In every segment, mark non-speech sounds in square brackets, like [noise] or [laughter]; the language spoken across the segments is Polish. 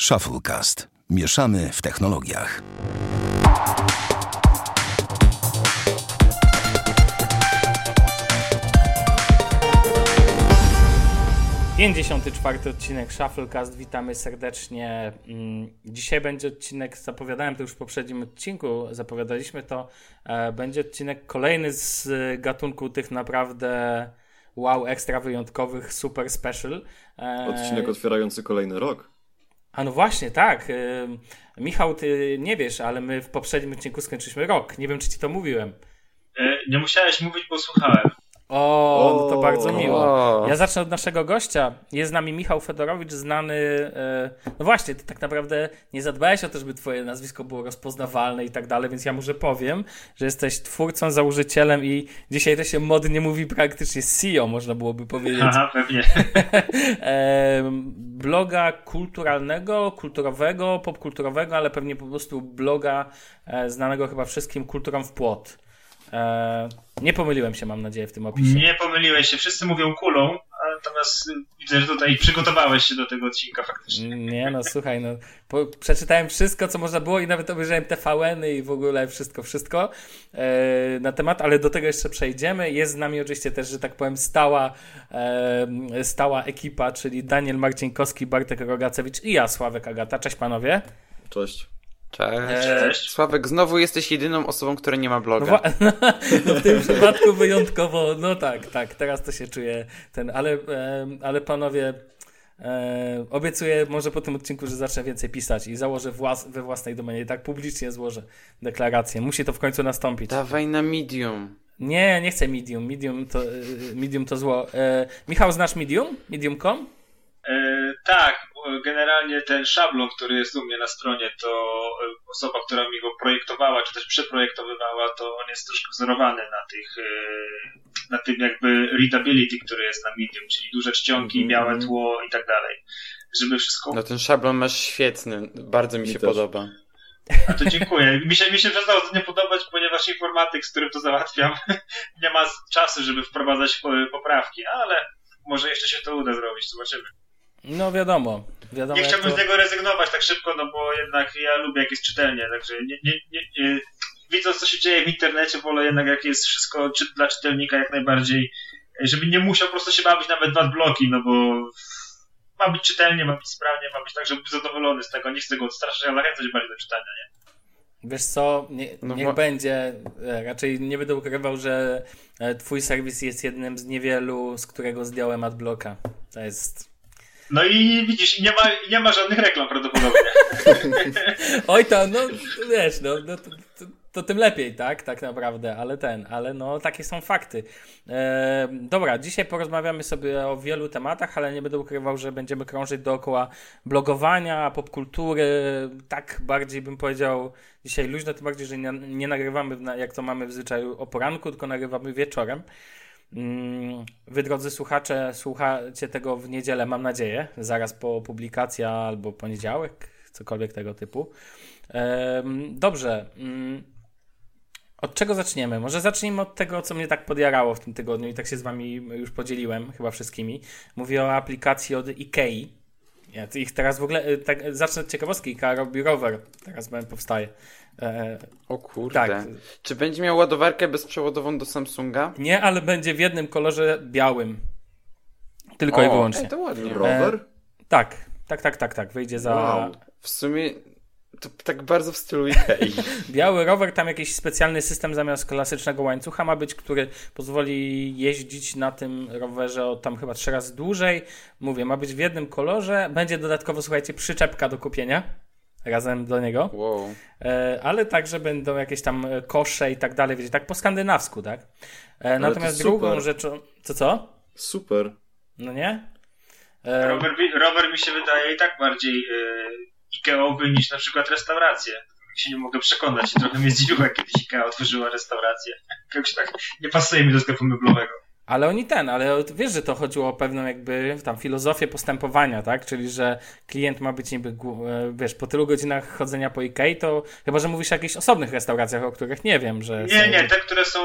Shufflecast. Mieszamy w technologiach. Pięćdziesiąty czwarty odcinek Shufflecast. Witamy serdecznie. Mm, Dzisiaj będzie odcinek, zapowiadałem to już w poprzednim odcinku, zapowiadaliśmy to. e, Będzie odcinek kolejny z gatunku tych naprawdę wow, ekstra wyjątkowych, super special. E, Odcinek otwierający kolejny rok. A no właśnie, tak. Ym, Michał, ty nie wiesz, ale my w poprzednim odcinku skończyliśmy rok. Nie wiem, czy ci to mówiłem. E, Nie musiałeś mówić, bo słuchałem. O, no to O. bardzo miło. Ja zacznę od naszego gościa. Jest z nami Michał Fedorowicz, znany. e, No właśnie, ty tak naprawdę nie zadbałeś o to, żeby twoje nazwisko było rozpoznawalne i tak dalej, więc ja może powiem, że jesteś twórcą, założycielem i dzisiaj to się modnie mówi praktycznie CEO, można byłoby powiedzieć. Aha, pewnie. [laughs] Bloga kulturalnego, kulturowego, popkulturowego, ale pewnie po prostu bloga e, znanego chyba wszystkim kulturą w płot. E, nie pomyliłem się, mam nadzieję, w tym opisie. Nie pomyliłeś się. Wszyscy mówią kulą, natomiast y, widzę, że tutaj przygotowałeś się do tego odcinka faktycznie. Nie, no słuchaj, no, po, przeczytałem wszystko, co można było i nawet obejrzałem TVN-y i w ogóle wszystko, wszystko e, na temat, ale do tego jeszcze przejdziemy. Jest z nami oczywiście też, że tak powiem, stała, e, stała ekipa, czyli Daniel Marcinkowski, Bartek Rogacewicz i ja, Sławek Agata. Cześć panowie. Cześć. Cześć. Cześć. Sławek, znowu jesteś jedyną osobą, która nie ma No, bloga. wa- [laughs] no w tym przypadku wyjątkowo, no tak, tak, teraz to się czuje ten, ale, ale panowie, e, obiecuję może po tym odcinku, że zacznę więcej pisać i założę włas, we własnej domenie, tak publicznie złożę deklarację. Musi to w końcu nastąpić. Dawaj na medium. Nie, nie chcę Medium, Medium to, medium to zło. E, Michał, znasz Medium? Medium.com? E, tak, generalnie ten szablon, który jest u mnie na stronie, to e, osoba, która mi go projektowała, czy też przeprojektowywała, to on jest troszkę wzorowany na tych, e, na tym jakby readability, który jest na Medium, czyli duże czcionki, Mhm. białe tło i tak dalej. Żeby wszystko No ten szablon masz świetny. Bardzo mi, Mi się też. podoba. A to dziękuję. Mi się, mi się przestało to nie podobać, ponieważ informatyk, z którym to załatwiam, [laughs] nie ma czasu, żeby wprowadzać po- poprawki, ale może jeszcze się to uda zrobić, zobaczymy. No wiadomo, wiadomo Nie chciałbym to... z niego rezygnować tak szybko, no bo jednak ja lubię jak jest czytelnie, także nie, nie, nie, nie, widząc co się dzieje w internecie, wolę jednak jak jest wszystko czy, dla czytelnika jak najbardziej, żeby nie musiał po prostu się bawić nawet dwa bloki, no bo ma być czytelnie, ma być sprawnie, ma być tak, żeby być zadowolony z tego, nie chcę go odstraszać, a zachęcać bardziej do czytania, nie? Wiesz co, nie, No niech będzie, e, raczej nie będę ukrywał, że e, twój serwis jest jednym z niewielu, z którego zdjąłem adblocka. To jest... No i widzisz, nie ma, nie ma żadnych reklam prawdopodobnie. [laughs] Oj to, no wiesz, no, no to, to, to tym lepiej, tak? Tak naprawdę, ale ten, ale no takie są fakty. E, dobra, dzisiaj porozmawiamy sobie o wielu tematach, ale nie będę ukrywał, że będziemy krążyć dookoła blogowania, popkultury, tak bardziej bym powiedział dzisiaj luźno, tym bardziej, że nie, nie nagrywamy na, jak to mamy w zwyczaju o poranku, tylko nagrywamy wieczorem. Mm, Wy, drodzy słuchacze, słuchacie tego w niedzielę, mam nadzieję, zaraz po publikacji albo poniedziałek, cokolwiek tego typu. Dobrze. mm, Od czego zaczniemy? Może zacznijmy od tego, co mnie tak podjarało w tym tygodniu i tak się z wami już podzieliłem, chyba wszystkimi. Mówię o aplikacji od Ikei. Ja ich teraz w ogóle, e, tak, zacznę od ciekawostki. Robi rower, teraz powstaje. E, O kurde. Tak. Czy będzie miał ładowarkę bezprzewodową do Samsunga? nie, ale będzie w jednym kolorze białym. Tylko i O, wyłącznie. Ej, to ładnie. Rower? Tak, tak, tak, tak, tak. Wyjdzie za Wow. W sumie to tak bardzo w stylu [laughs] Ikei. biały rower. Tam jakiś specjalny system zamiast klasycznego łańcucha ma być, który pozwoli jeździć na tym rowerze o tam chyba trzy razy dłużej. Mówię, ma być w jednym kolorze. Będzie dodatkowo, słuchajcie, przyczepka do kupienia razem do niego. Wow. E, ale także będą jakieś tam kosze i tak dalej, wiecie, tak po skandynawsku, tak? E, natomiast to drugą rzeczą... Co, co? Super. No nie? E, Rower, mi- rower mi się wydaje i tak bardziej e, Ikeowy niż na przykład restauracje. Się nie mogę przekonać. Trochę mnie zdziwiło, jak kiedyś Ikea otworzyła restaurację. [laughs] Jakoś tak nie pasuje mi do sklepu meblowego. Ale oni ten, ale wiesz, że to chodziło o pewną jakby tam filozofię postępowania, tak? Czyli, że klient ma być niby, e, wiesz, po tylu godzinach chodzenia po Ikei, to chyba, że mówisz o jakichś osobnych restauracjach, o których nie wiem, że Nie, są... nie, te, które są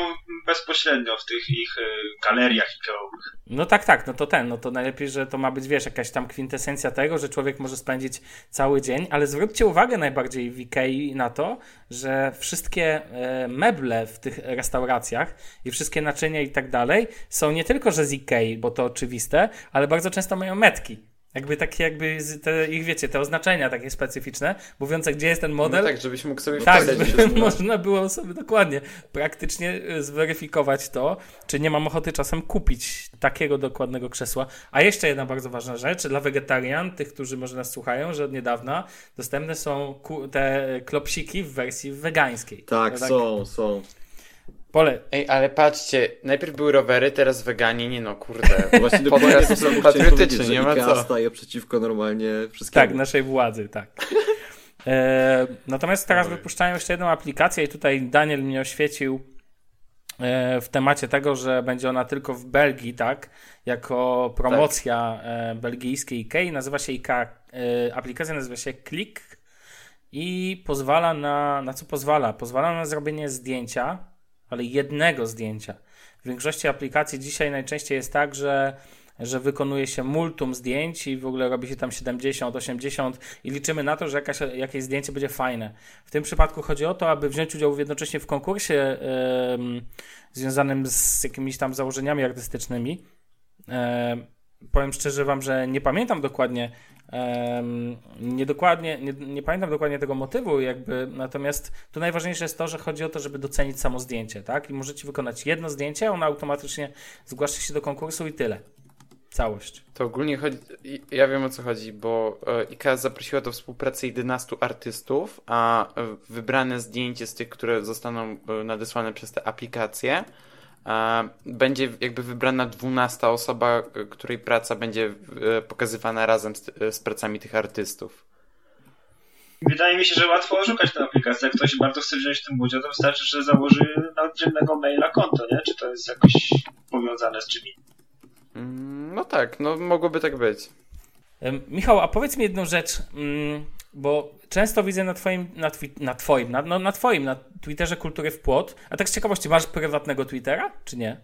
bezpośrednio w tych ich y, galeriach Ikeowych. No tak, tak, no to ten, no to najlepiej, że to ma być, wiesz, jakaś tam kwintesencja tego, że człowiek może spędzić cały dzień, ale zwróćcie uwagę najbardziej w Ikei na to, że wszystkie e, meble w tych restauracjach i wszystkie naczynia i tak dalej są nie tylko, że z Ikei, bo to oczywiste, ale bardzo często mają metki. Jakby takie, jakby te, ich wiecie, te oznaczenia takie specyficzne, mówiące, gdzie jest ten model. No tak, żebyś mógł sobie Tak, żeby można było sobie dokładnie praktycznie y, zweryfikować to, czy nie mam ochoty czasem kupić takiego dokładnego krzesła. A jeszcze jedna bardzo ważna rzecz, dla wegetarian, tych, którzy może nas słuchają, że od niedawna dostępne są te klopsiki w wersji wegańskiej. Tak, No są, są. Pole, Ej, ale patrzcie, najpierw były rowery, teraz weganie, nie no, kurde. [laughs] Właśnie dokładnie to samo patriotyczny, nie ma co. staje przeciwko normalnie wszystkiemu. tak, naszej władzy, tak. [laughs] E, natomiast teraz wypuszczają jeszcze jedną aplikację i tutaj Daniel mnie oświecił e, w temacie tego, że będzie ona tylko w Belgii, tak? Jako promocja e, belgijskiej IKEA. Nazywa się IKEA, e, aplikacja nazywa się Click i pozwala na, na co pozwala? Pozwala na zrobienie zdjęcia, ale jednego zdjęcia. W większości aplikacji dzisiaj najczęściej jest tak, że że wykonuje się multum zdjęć i w ogóle robi się tam 70, 80 i liczymy na to, że jakaś, jakieś zdjęcie będzie fajne. W tym przypadku chodzi o to, aby wziąć udział jednocześnie w konkursie em, związanym z jakimiś tam założeniami artystycznymi. Em, powiem szczerze wam, że nie pamiętam dokładnie em, nie, dokładnie, nie, nie pamiętam dokładnie tego motywu, jakby, natomiast tu najważniejsze jest to, że chodzi o to, żeby docenić samo zdjęcie, tak? I możecie wykonać jedno zdjęcie, ono automatycznie zgłasza się do konkursu i tyle. Całość. To ogólnie chodzi, ja wiem o co chodzi, bo e, IKEA zaprosiła do współpracy 11 artystów, a e, wybrane zdjęcie z tych, które zostaną e, nadesłane przez te aplikacje, e, będzie jakby wybrana 12 osoba, e, której praca będzie e, pokazywana razem z, e, z pracami tych artystów. Wydaje mi się, że łatwo oszukać tę aplikację. Jak ktoś bardzo chce wziąć w tym udział, to wystarczy, że założy na oddzielnego maila konto, nie? Czy to jest jakoś powiązane z czymś? Mm, No tak, no mogłoby tak być. Michał, a powiedz mi jedną rzecz, mm, bo często widzę na twoim, na, twi- na twoim, na, no, na twoim, na Twitterze Kultury w Płot, a tak z ciekawości, masz prywatnego Twittera, czy nie?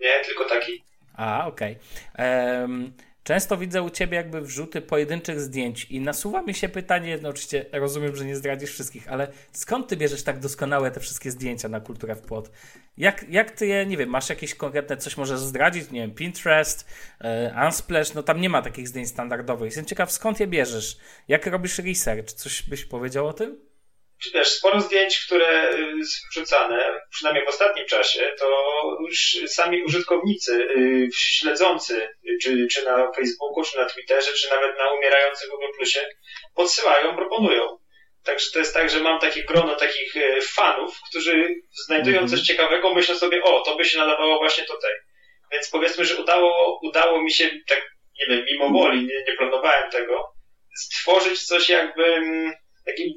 Nie, tylko taki. A, okej. Em, Często widzę u ciebie jakby wrzuty pojedynczych zdjęć i nasuwa mi się pytanie, no oczywiście rozumiem, że nie zdradzisz wszystkich, ale skąd ty bierzesz tak doskonałe te wszystkie zdjęcia na kulturę w płot? Jak, jak ty je, nie wiem, masz jakieś konkretne, coś możesz zdradzić, nie wiem, Pinterest, e, Unsplash, no tam nie ma takich zdjęć standardowych. Jestem ciekaw, skąd je bierzesz? Jak robisz research? Coś byś powiedział o tym? Czy też sporo zdjęć, które y, są wrzucane, przynajmniej w ostatnim czasie, to już sami użytkownicy y, śledzący, y, czy, czy na Facebooku, czy na Twitterze, czy nawet na umierającym Google Plusie, podsyłają, proponują. Także to jest tak, że mam takie grono takich y, fanów, którzy znajdują Mhm. coś ciekawego, myślą sobie, o, to by się nadawało właśnie tutaj. Więc powiedzmy, że udało, udało mi się, tak, nie wiem, mimo woli, nie, nie planowałem tego, stworzyć coś jakby, mm, takim,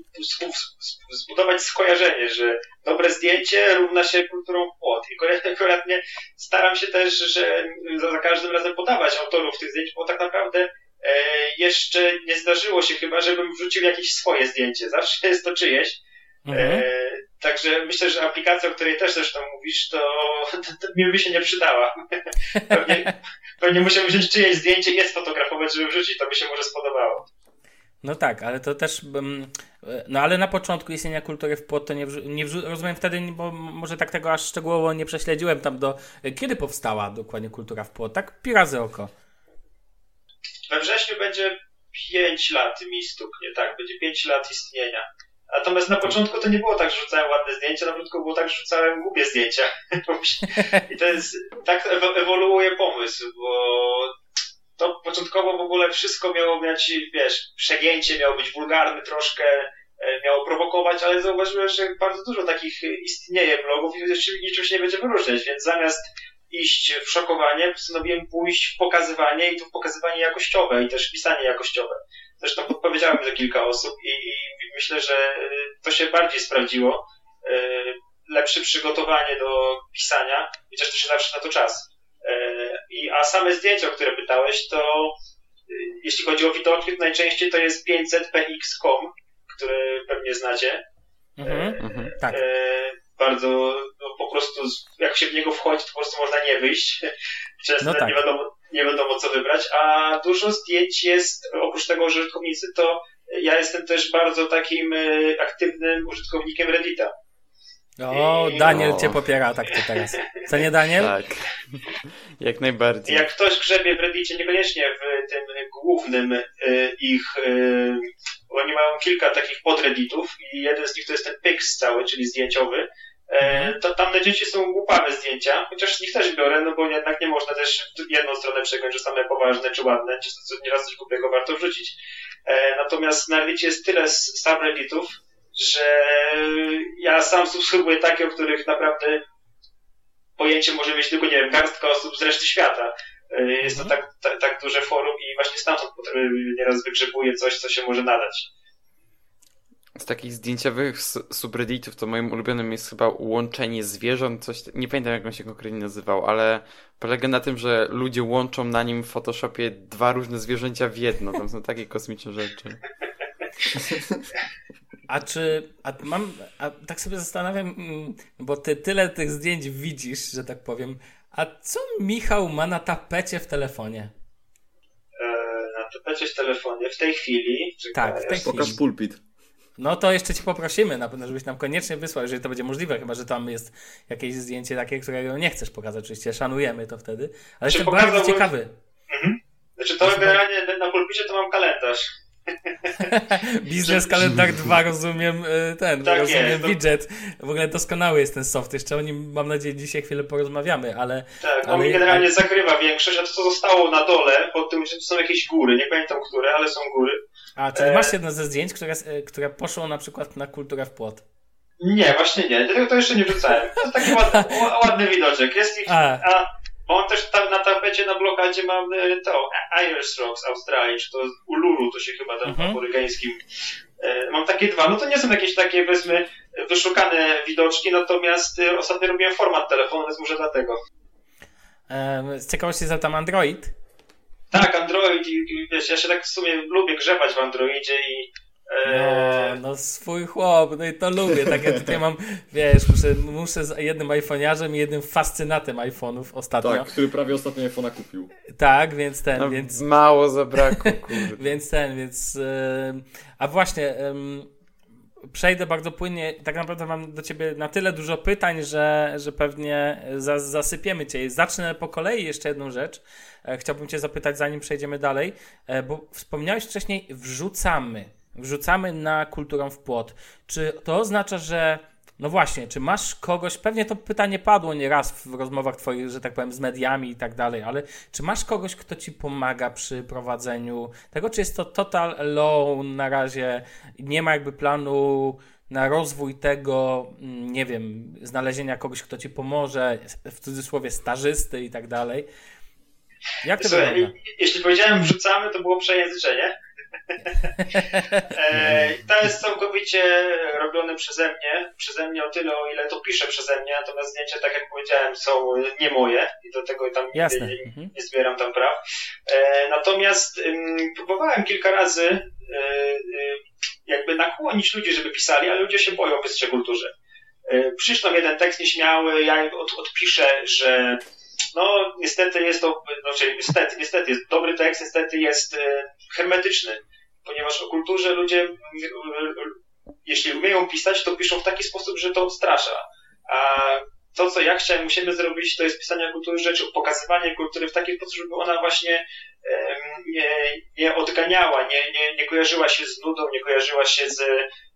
zbudować skojarzenie, że dobre zdjęcie równa się kulturą płot. I akurat- akuratnie staram się też, że za, za każdym razem podawać autorów tych zdjęć, bo tak naprawdę e, jeszcze nie zdarzyło się chyba, żebym wrzucił jakieś swoje zdjęcie. Zawsze jest to czyjeś. Mhm. E, także myślę, że aplikacja, o której też zresztą mówisz, to, to, to mi by się nie przydała. [laughs] pewnie, pewnie muszę wziąć czyjeś zdjęcie, je sfotografować, żeby wrzucić, to by się może spodobało. No tak, ale to też. No ale na początku istnienia kultury w płot to nie, nie rozumiem wtedy, bo może tak tego aż szczegółowo nie prześledziłem tam do. Kiedy powstała dokładnie kultura w płot? Tak pi razy oko. We wrześniu będzie 5 lat mi stuknie, tak, będzie 5 lat istnienia. Natomiast na początku to nie było tak, że rzucałem ładne zdjęcia, na początku było tak, że rzucałem głupie zdjęcia. [laughs] I to jest, tak ewo- ewoluuje pomysł, bo to początkowo w ogóle wszystko miało mieć, wiesz, przegięcie, miało być wulgarny troszkę, e, miało prowokować, ale zauważyłem, że bardzo dużo takich istnieje blogów i niczym się nie będzie wyróżniać, więc zamiast iść w szokowanie, postanowiłem pójść w pokazywanie i to w pokazywanie jakościowe i też pisanie jakościowe. Zresztą podpowiedziałem za kilka osób i, i myślę, że y, to się bardziej sprawdziło. Y, Lepsze przygotowanie do pisania, chociaż też zawsze na to czas. I, a same zdjęcia, o które pytałeś, to y, jeśli chodzi o widoki, to najczęściej to jest 500px.com, który pewnie znacie. Mhm. Mhm. Tak. E, bardzo no, po prostu jak się w niego wchodzi, to po prostu można nie wyjść. [laughs] Często no tak. nie, wiadomo, nie wiadomo co wybrać, a dużo zdjęć jest, oprócz tego użytkownicy, to ja jestem też bardzo takim aktywnym użytkownikiem Reddita. O, Daniel o. cię popiera tak to teraz. Co nie Daniel? Tak. [laughs] Jak najbardziej. Jak ktoś grzebie w Reddicie, niekoniecznie w tym głównym y, ich, y, oni mają kilka takich podredditów i jeden z nich to jest ten Pix cały, czyli zdjęciowy. E, to tam na dzieci są głupawe zdjęcia, chociaż z nich też biorę, no bo jednak nie można też w jedną stronę przegrać, że same poważne czy ładne, czy nieraz coś głupiego warto wrzucić. E, natomiast na Reddicie jest tyle subredditów, że ja sam subskrybuję takie, o których naprawdę pojęcie może mieć tylko, nie wiem, garstka osób z reszty świata. E, jest to mhm. tak, tak, tak duże forum i właśnie stamtąd nieraz wygrzebuję coś, co się może nadać. Z takich zdjęciowych subredditów to moim ulubionym jest chyba łączenie zwierząt, coś, nie pamiętam jak on się konkretnie nazywał, ale polega na tym, że ludzie łączą na nim w Photoshopie dwa różne zwierzęcia w jedno. Tam są takie kosmiczne rzeczy. [laughs] A czy, a mam, a tak sobie zastanawiam, mm, bo ty tyle tych zdjęć widzisz, że tak powiem, a co Michał ma na tapecie w telefonie? E, na tapecie w telefonie w tej chwili. Tak, w tej chwili. Pokaż pulpit. No to jeszcze ci poprosimy, na pewno, żebyś nam koniecznie wysłał, jeżeli to będzie możliwe, chyba że tam jest jakieś zdjęcie takie, którego nie chcesz pokazać. Oczywiście szanujemy to wtedy, ale znaczy, jestem bardzo ciekawy. Mhm. Znaczy to generalnie na pulpicie to mam kalendarz. [laughs] Biznes Kalendar 2 rozumiem e, ten, tak rozumiem jest, widget. W ogóle doskonały jest ten soft. Jeszcze o nim mam nadzieję dzisiaj chwilę porozmawiamy, ale... Tak, ale... on mi generalnie zakrywa większość, a to co zostało na dole, pod tym, są jakieś góry, nie pamiętam które, ale są góry. A, czyli e... masz jedno ze zdjęć, które, e, które poszło na przykład na kulturę w płot? Nie, właśnie nie. Dlatego to jeszcze nie wrzucałem. To taki ładny, [laughs] ładny widoczek. Jest ich... A. a on też tam na tapecie, na blokadzie mam e, to Irish Rock z Australii, czy to Uluru, to się chyba tam mhm. aborygańskim. E, mam takie dwa. No to nie są jakieś takie, powiedzmy, wyszukane widoczki, natomiast e, ostatnio robiłem format telefonu, więc może dlatego. Z ciekawości za tam Android? Tak, Android i wiesz, ja się tak w sumie lubię grzebać w Androidzie i no, no swój chłop, no i to lubię. Tak ja tutaj mam, wiesz, muszę, muszę z jednym iPhone'iarzem i jednym fascynatem iPhone'ów ostatnio. Tak, który prawie ostatnio iPhone'a kupił. Tak, więc ten, no, więc... Mało zabrakło, kurde. [laughs] więc ten, więc... Yy... A właśnie... Yy przejdę bardzo płynnie. Tak naprawdę mam do ciebie na tyle dużo pytań, że, że pewnie zasypiemy cię. Zacznę po kolei jeszcze jedną rzecz. E, chciałbym cię zapytać, zanim przejdziemy dalej, e, bo wspomniałeś wcześniej, wrzucamy wrzucamy na kulturę w płot. Czy to oznacza, że no właśnie, czy masz kogoś, pewnie to pytanie padło nieraz w rozmowach twoich, że tak powiem, z mediami i tak dalej, ale czy masz kogoś, kto ci pomaga przy prowadzeniu tego, czy jest to total alone na razie, nie ma jakby planu na rozwój tego, mm, nie wiem, znalezienia kogoś, kto ci pomoże, w cudzysłowie stażysty i tak dalej. Jak to wygląda? Jeśli powiedziałem wrzucamy, to było przejęzyczenie. [laughs] E, to jest całkowicie robione przeze mnie, przeze mnie o tyle, o ile to piszę przeze mnie, natomiast zdjęcia, tak jak powiedziałem, są nie moje i do tego tam nie, mhm. nie zbieram tam praw. E, natomiast próbowałem kilka razy e, jakby nakłonić ludzi, żeby pisali, ale ludzie się boją w kulturze. Przyszło jeden tekst nieśmiały, ja od, odpiszę, że no niestety jest to, znaczy niestety, niestety jest dobry tekst, niestety jest hermetyczny, ponieważ o kulturze ludzie, jeśli umieją pisać, to piszą w taki sposób, że to odstrasza. A to, co ja chciałem, musimy zrobić, to jest pisanie kultury rzeczy, pokazywanie kultury w taki sposób, żeby ona właśnie nie, nie odganiała, nie, nie, nie kojarzyła się z nudą, nie kojarzyła się z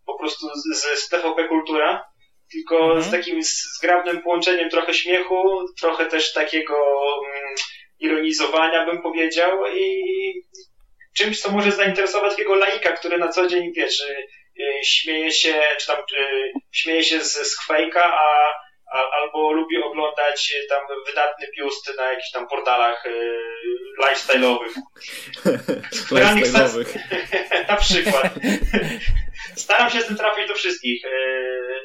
po prostu z, z TVP Kultura, tylko mhm. z takim zgrabnym połączeniem trochę śmiechu, trochę też takiego mm, ironizowania, bym powiedział, i czymś, co może zainteresować takiego laika, który na co dzień, wiesz, y, y, śmieje się, czy tam y, śmieje się z, z Quake'a, a, a, albo lubi oglądać tam wydatny biust na jakichś tam portalach y, lifestyle'owych. [laughs] lifestyle'owych. [laughs] na przykład. Staram się z tym trafić do wszystkich.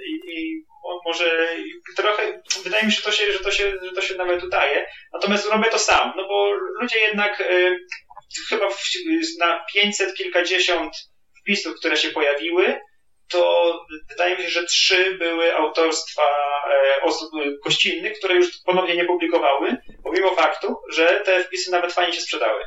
I, i może trochę, wydaje mi się, że to się, że to się, że to się nawet udaje. Natomiast robię to sam, no bo ludzie jednak chyba na 500 kilkadziesiąt wpisów, które się pojawiły, to wydaje mi się, że trzy były autorstwa e, osób gościnnych, które już ponownie nie publikowały, pomimo faktu, że te wpisy nawet fajnie się sprzedały.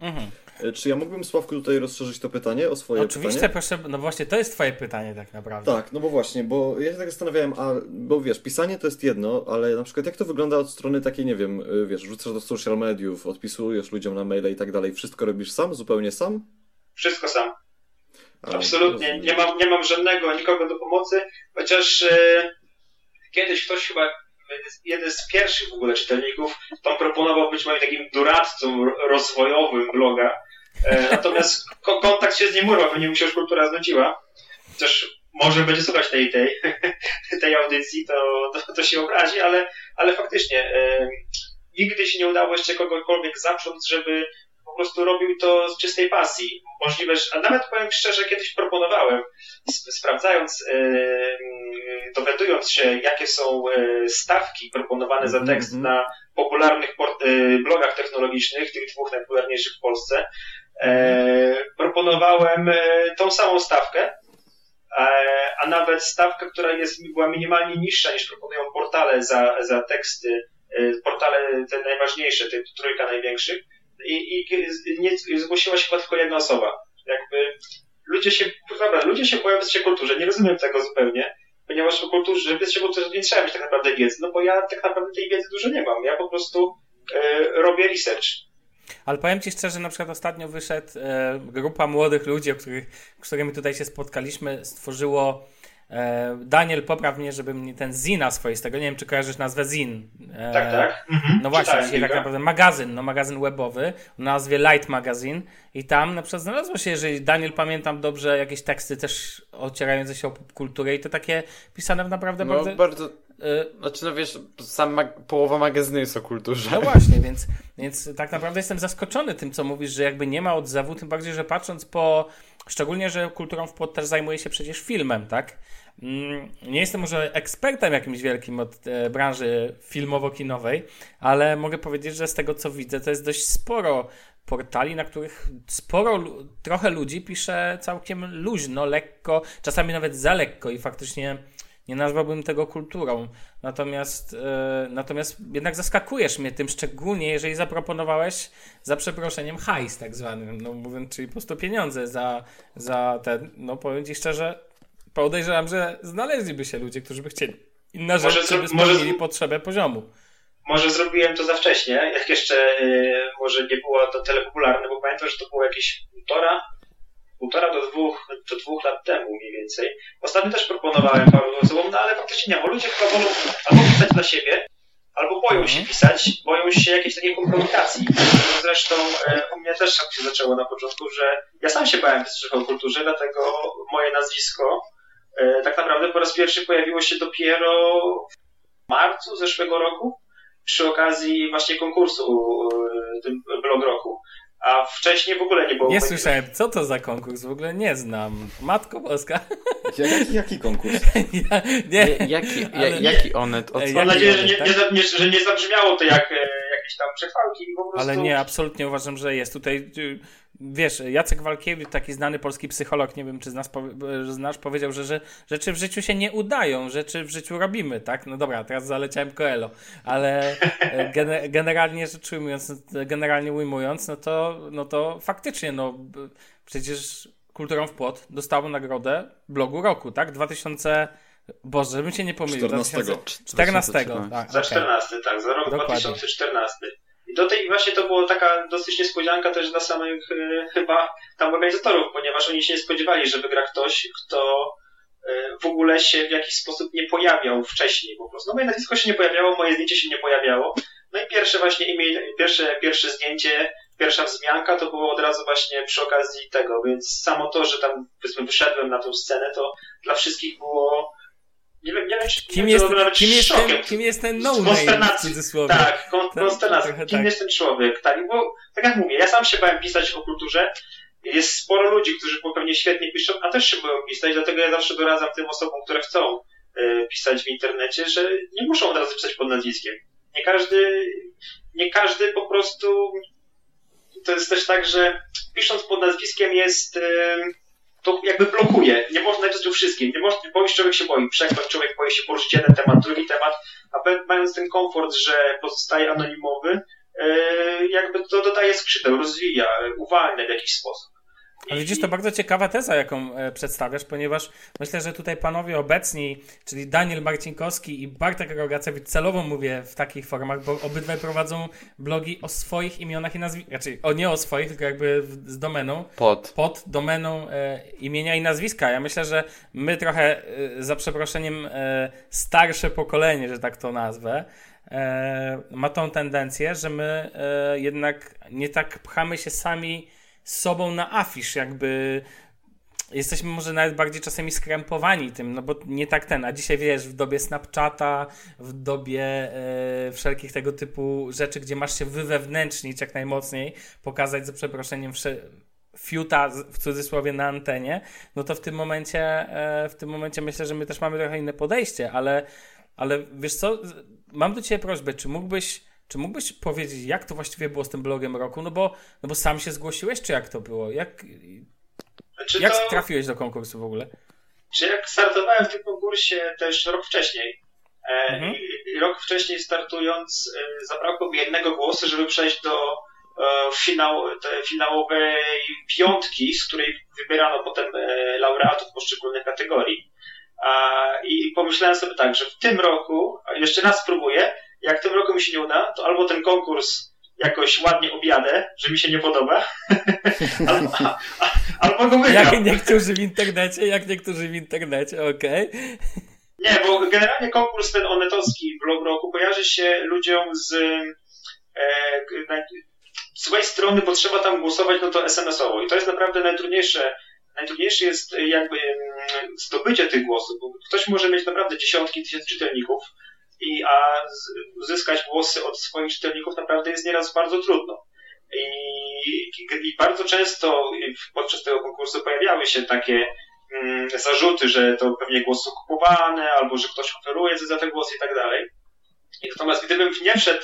Mhm. E, Czy ja mógłbym, Sławku, tutaj rozszerzyć to pytanie o swoje Oczywiście, pytanie? proszę, no właśnie to jest twoje pytanie tak naprawdę. Tak, no bo właśnie, bo ja się tak zastanawiałem, a, bo wiesz, pisanie to jest jedno, ale na przykład jak to wygląda od strony takiej, nie wiem, y, wiesz, wrzucasz do social mediów, odpisujesz ludziom na maile i tak dalej, wszystko robisz sam, zupełnie sam? Wszystko sam. A, Absolutnie. Nie mam, nie mam żadnego, nikogo do pomocy, chociaż e, kiedyś ktoś chyba, jeden z pierwszych w ogóle czytelników, tam proponował być moim takim doradcą ro- rozwojowym bloga. E, natomiast ko- kontakt się z nim urwał, pewnie mu się już kultura znudziła. Chociaż może będzie słuchać tej, tej, [laughs] tej audycji, to, to, to się obrazi, ale, ale faktycznie e, nigdy się nie udało jeszcze kogokolwiek zaprząc, żeby po prostu robił to z czystej pasji. Możliwe, że, a nawet powiem szczerze, kiedyś proponowałem, sp- sprawdzając, e, mm, dowiadując się, jakie są stawki proponowane za tekst Mhm. na popularnych blogach technologicznych, tych dwóch najpopularniejszych w Polsce, proponowałem e, tą samą stawkę, e, a nawet stawkę, która jest, była minimalnie niższa niż proponują portale za, za teksty, e, portale te najważniejsze, te trójka największych i, i nie, zgłosiła się chyba tylko jedna osoba. Jakby ludzie się, dobra, ludzie się boją wyższej kulturze, nie rozumiem tego zupełnie, ponieważ o kulturze, wyższej kulturze nie trzeba mieć tak naprawdę wiedzy, no bo ja tak naprawdę tej wiedzy dużo nie mam, ja po prostu e, robię research. Ale powiem Ci szczerze, na przykład ostatnio wyszedł e, grupa młodych ludzi, o których, którymi tutaj się spotkaliśmy, stworzyło Daniel, popraw mnie, żebym nie ten Zina swoistego, nie wiem czy kojarzysz nazwę Zin. E, Tak, tak. Mhm. No właśnie, dzisiaj tak naprawdę magazyn, no magazyn webowy o nazwie Light Magazine i tam na przykład znalazło się, jeżeli Daniel pamiętam dobrze, jakieś teksty też ocierające się o popkulturę i to takie pisane w naprawdę No bardzo... bardzo... e, Znaczy, no wiesz, sam mag- połowa magazynu jest o kulturze. No właśnie, więc, więc tak naprawdę jestem zaskoczony tym, co mówisz, że jakby nie ma odzewu, tym bardziej, że patrząc po. Szczególnie, że kulturą w pod też zajmuje się przecież filmem, tak? Mm, Nie jestem może ekspertem jakimś wielkim od e, branży filmowo-kinowej, ale mogę powiedzieć, że z tego co widzę, to jest dość sporo portali, na których sporo, trochę ludzi pisze całkiem luźno, lekko, czasami nawet za lekko i faktycznie nie nazwałbym tego kulturą. Natomiast, e, natomiast jednak zaskakujesz mnie tym, szczególnie jeżeli zaproponowałeś za przeproszeniem hajs tak zwany, no mówiąc, czyli po prostu pieniądze za, za ten, no powiem Ci szczerze, podejrzewam, że znaleźliby się ludzie, którzy by chcieli inna Może rzecz, żeby może spełnili z- potrzebę poziomu. Może zrobiłem to za wcześnie, jak jeszcze e, może nie było to tyle popularne, bo pamiętam, że to było jakieś półtora, półtora do dwóch, do dwóch lat temu mniej więcej. Ostatnio też proponowałem paru osobom, no ale faktycznie nie, bo ludzie chyba wolą albo pisać dla siebie, albo boją się pisać, boją się jakiejś takiej kompromitacji. Zresztą e, u mnie też tak się zaczęło na początku, że ja sam się bałem pisać o kulturze, dlatego moje nazwisko e, tak naprawdę po raz pierwszy pojawiło się dopiero w marcu zeszłego roku przy okazji właśnie konkursu e, tym blog roku. A wcześniej w ogóle nie było. Nie słyszałem, co to za konkurs, w ogóle nie znam. Matko Boska. Jaki, jaki konkurs? [laughs] ja, nie, Ja- Jaki, ja, jaki onet? Mam nadzieję, że nie, tak? nie, że nie zabrzmiało to jak e, jakieś tam przechwałki, po prostu. Ale nie, absolutnie uważam, że jest tutaj. Wiesz, Jacek Walkiewicz, taki znany polski psycholog, nie wiem czy znasz, powie- że znasz powiedział, że, że rzeczy w życiu się nie udają, rzeczy w życiu robimy, tak? No dobra, teraz zaleciałem Coelho, ale e, gene, generalnie rzecz ujmując, generalnie ujmując, no to, no to faktycznie, no przecież Kulturą w Płot dostało nagrodę blogu roku, tak? 2000, Boże, żebym się nie pomylił. 14. 2014, 2014. tak, Za okej. 14, tak, za rok Dokładnie. 2014. Do tej właśnie to była taka dosyć niespodzianka też dla samych e, chyba tam organizatorów, ponieważ oni się nie spodziewali, że wygra ktoś, kto e, w ogóle się w jakiś sposób nie pojawiał wcześniej po prostu. No moje nazwisko się nie pojawiało, moje zdjęcie się nie pojawiało. No i pierwsze właśnie imię, pierwsze, pierwsze zdjęcie, pierwsza wzmianka to było od razu właśnie przy okazji tego, więc samo to, że tam powiedzmy wyszedłem na tą scenę, to dla wszystkich było nie wiem, nie wiem, czy Kim jest, kim, jest szokiem. ten, kim jest ten no-name w cudzysłowie? Tak, kon- konsternacja. Kim tak. jest ten człowiek? Tak, bo tak jak mówię, ja sam się bałem pisać o kulturze. Jest sporo ludzi, którzy pewnie świetnie piszą, a też się boją pisać, dlatego ja zawsze doradzam tym osobom, które chcą e, pisać w internecie, że nie muszą od razu pisać pod nazwiskiem. Nie każdy, nie każdy po prostu. To jest też tak, że pisząc pod nazwiskiem jest. To jakby blokuje. Nie można napisać o wszystkim. Nie można, boisz, człowiek się boi. Przekład, człowiek boi się poruszyć jeden temat, drugi temat, a mając ten komfort, że pozostaje anonimowy, e, jakby to dodaje skrzydeł, rozwija, uwalnia w jakiś sposób. Ale widzisz, to bardzo ciekawa teza, jaką e, przedstawiasz, ponieważ myślę, że tutaj panowie obecni, czyli Daniel Marcinkowski i Bartek Rogacewicz, celowo mówię w takich formach, bo obydwaj prowadzą blogi o swoich imionach i nazwiskach, raczej o nie o swoich, tylko jakby z domeną. Pod. Pod domeną e, imienia i nazwiska. Ja myślę, że my trochę, e, za przeproszeniem, e, starsze pokolenie, że tak to nazwę, e, ma tą tendencję, że my e, jednak nie tak pchamy się sami z sobą na afisz, jakby jesteśmy może nawet bardziej czasami skrępowani tym, no bo nie tak ten, a dzisiaj wiesz, w dobie Snapchata, w dobie e, wszelkich tego typu rzeczy, gdzie masz się wywewnętrznić jak najmocniej, pokazać za przeproszeniem fiuta w cudzysłowie na antenie, no to w tym momencie e, w tym momencie myślę, że my też mamy trochę inne podejście, ale, ale wiesz co, mam do Ciebie prośbę, czy mógłbyś czy mógłbyś powiedzieć, jak to właściwie było z tym blogiem roku? No bo, no bo sam się zgłosiłeś, czy jak to było? Jak, znaczy jak to... trafiłeś do konkursu w ogóle? Czy jak startowałem w tym konkursie też rok wcześniej. E, mhm. Rok wcześniej startując e, zabrakło mi jednego głosu, żeby przejść do e, finał, finałowej piątki, z której wybierano potem laureatów poszczególnych kategorii. I pomyślałem sobie tak, że w tym roku jeszcze raz spróbuję, jak w tym roku mi się nie uda, to albo ten konkurs jakoś ładnie objadę, że mi się nie podoba, [laughs] albo, a, a, albo go wygram. Jak niektórzy w internecie, jak niektórzy w internecie, okej. Okay. Nie, bo generalnie konkurs ten onetowski blog roku kojarzy się ludziom z e, złej strony, bo trzeba tam głosować, no to SMS-owo. I to jest naprawdę najtrudniejsze. Najtrudniejsze jest jakby mm, zdobycie tych głosów, bo ktoś może mieć naprawdę dziesiątki tysięcy czytelników, i, a uzyskać głosy od swoich czytelników naprawdę jest nieraz bardzo trudno. I, i bardzo często podczas tego konkursu pojawiały się takie mm, zarzuty, że to pewnie głosy kupowane, albo że ktoś oferuje za te głosy i tak dalej. Natomiast gdybym nie wszedł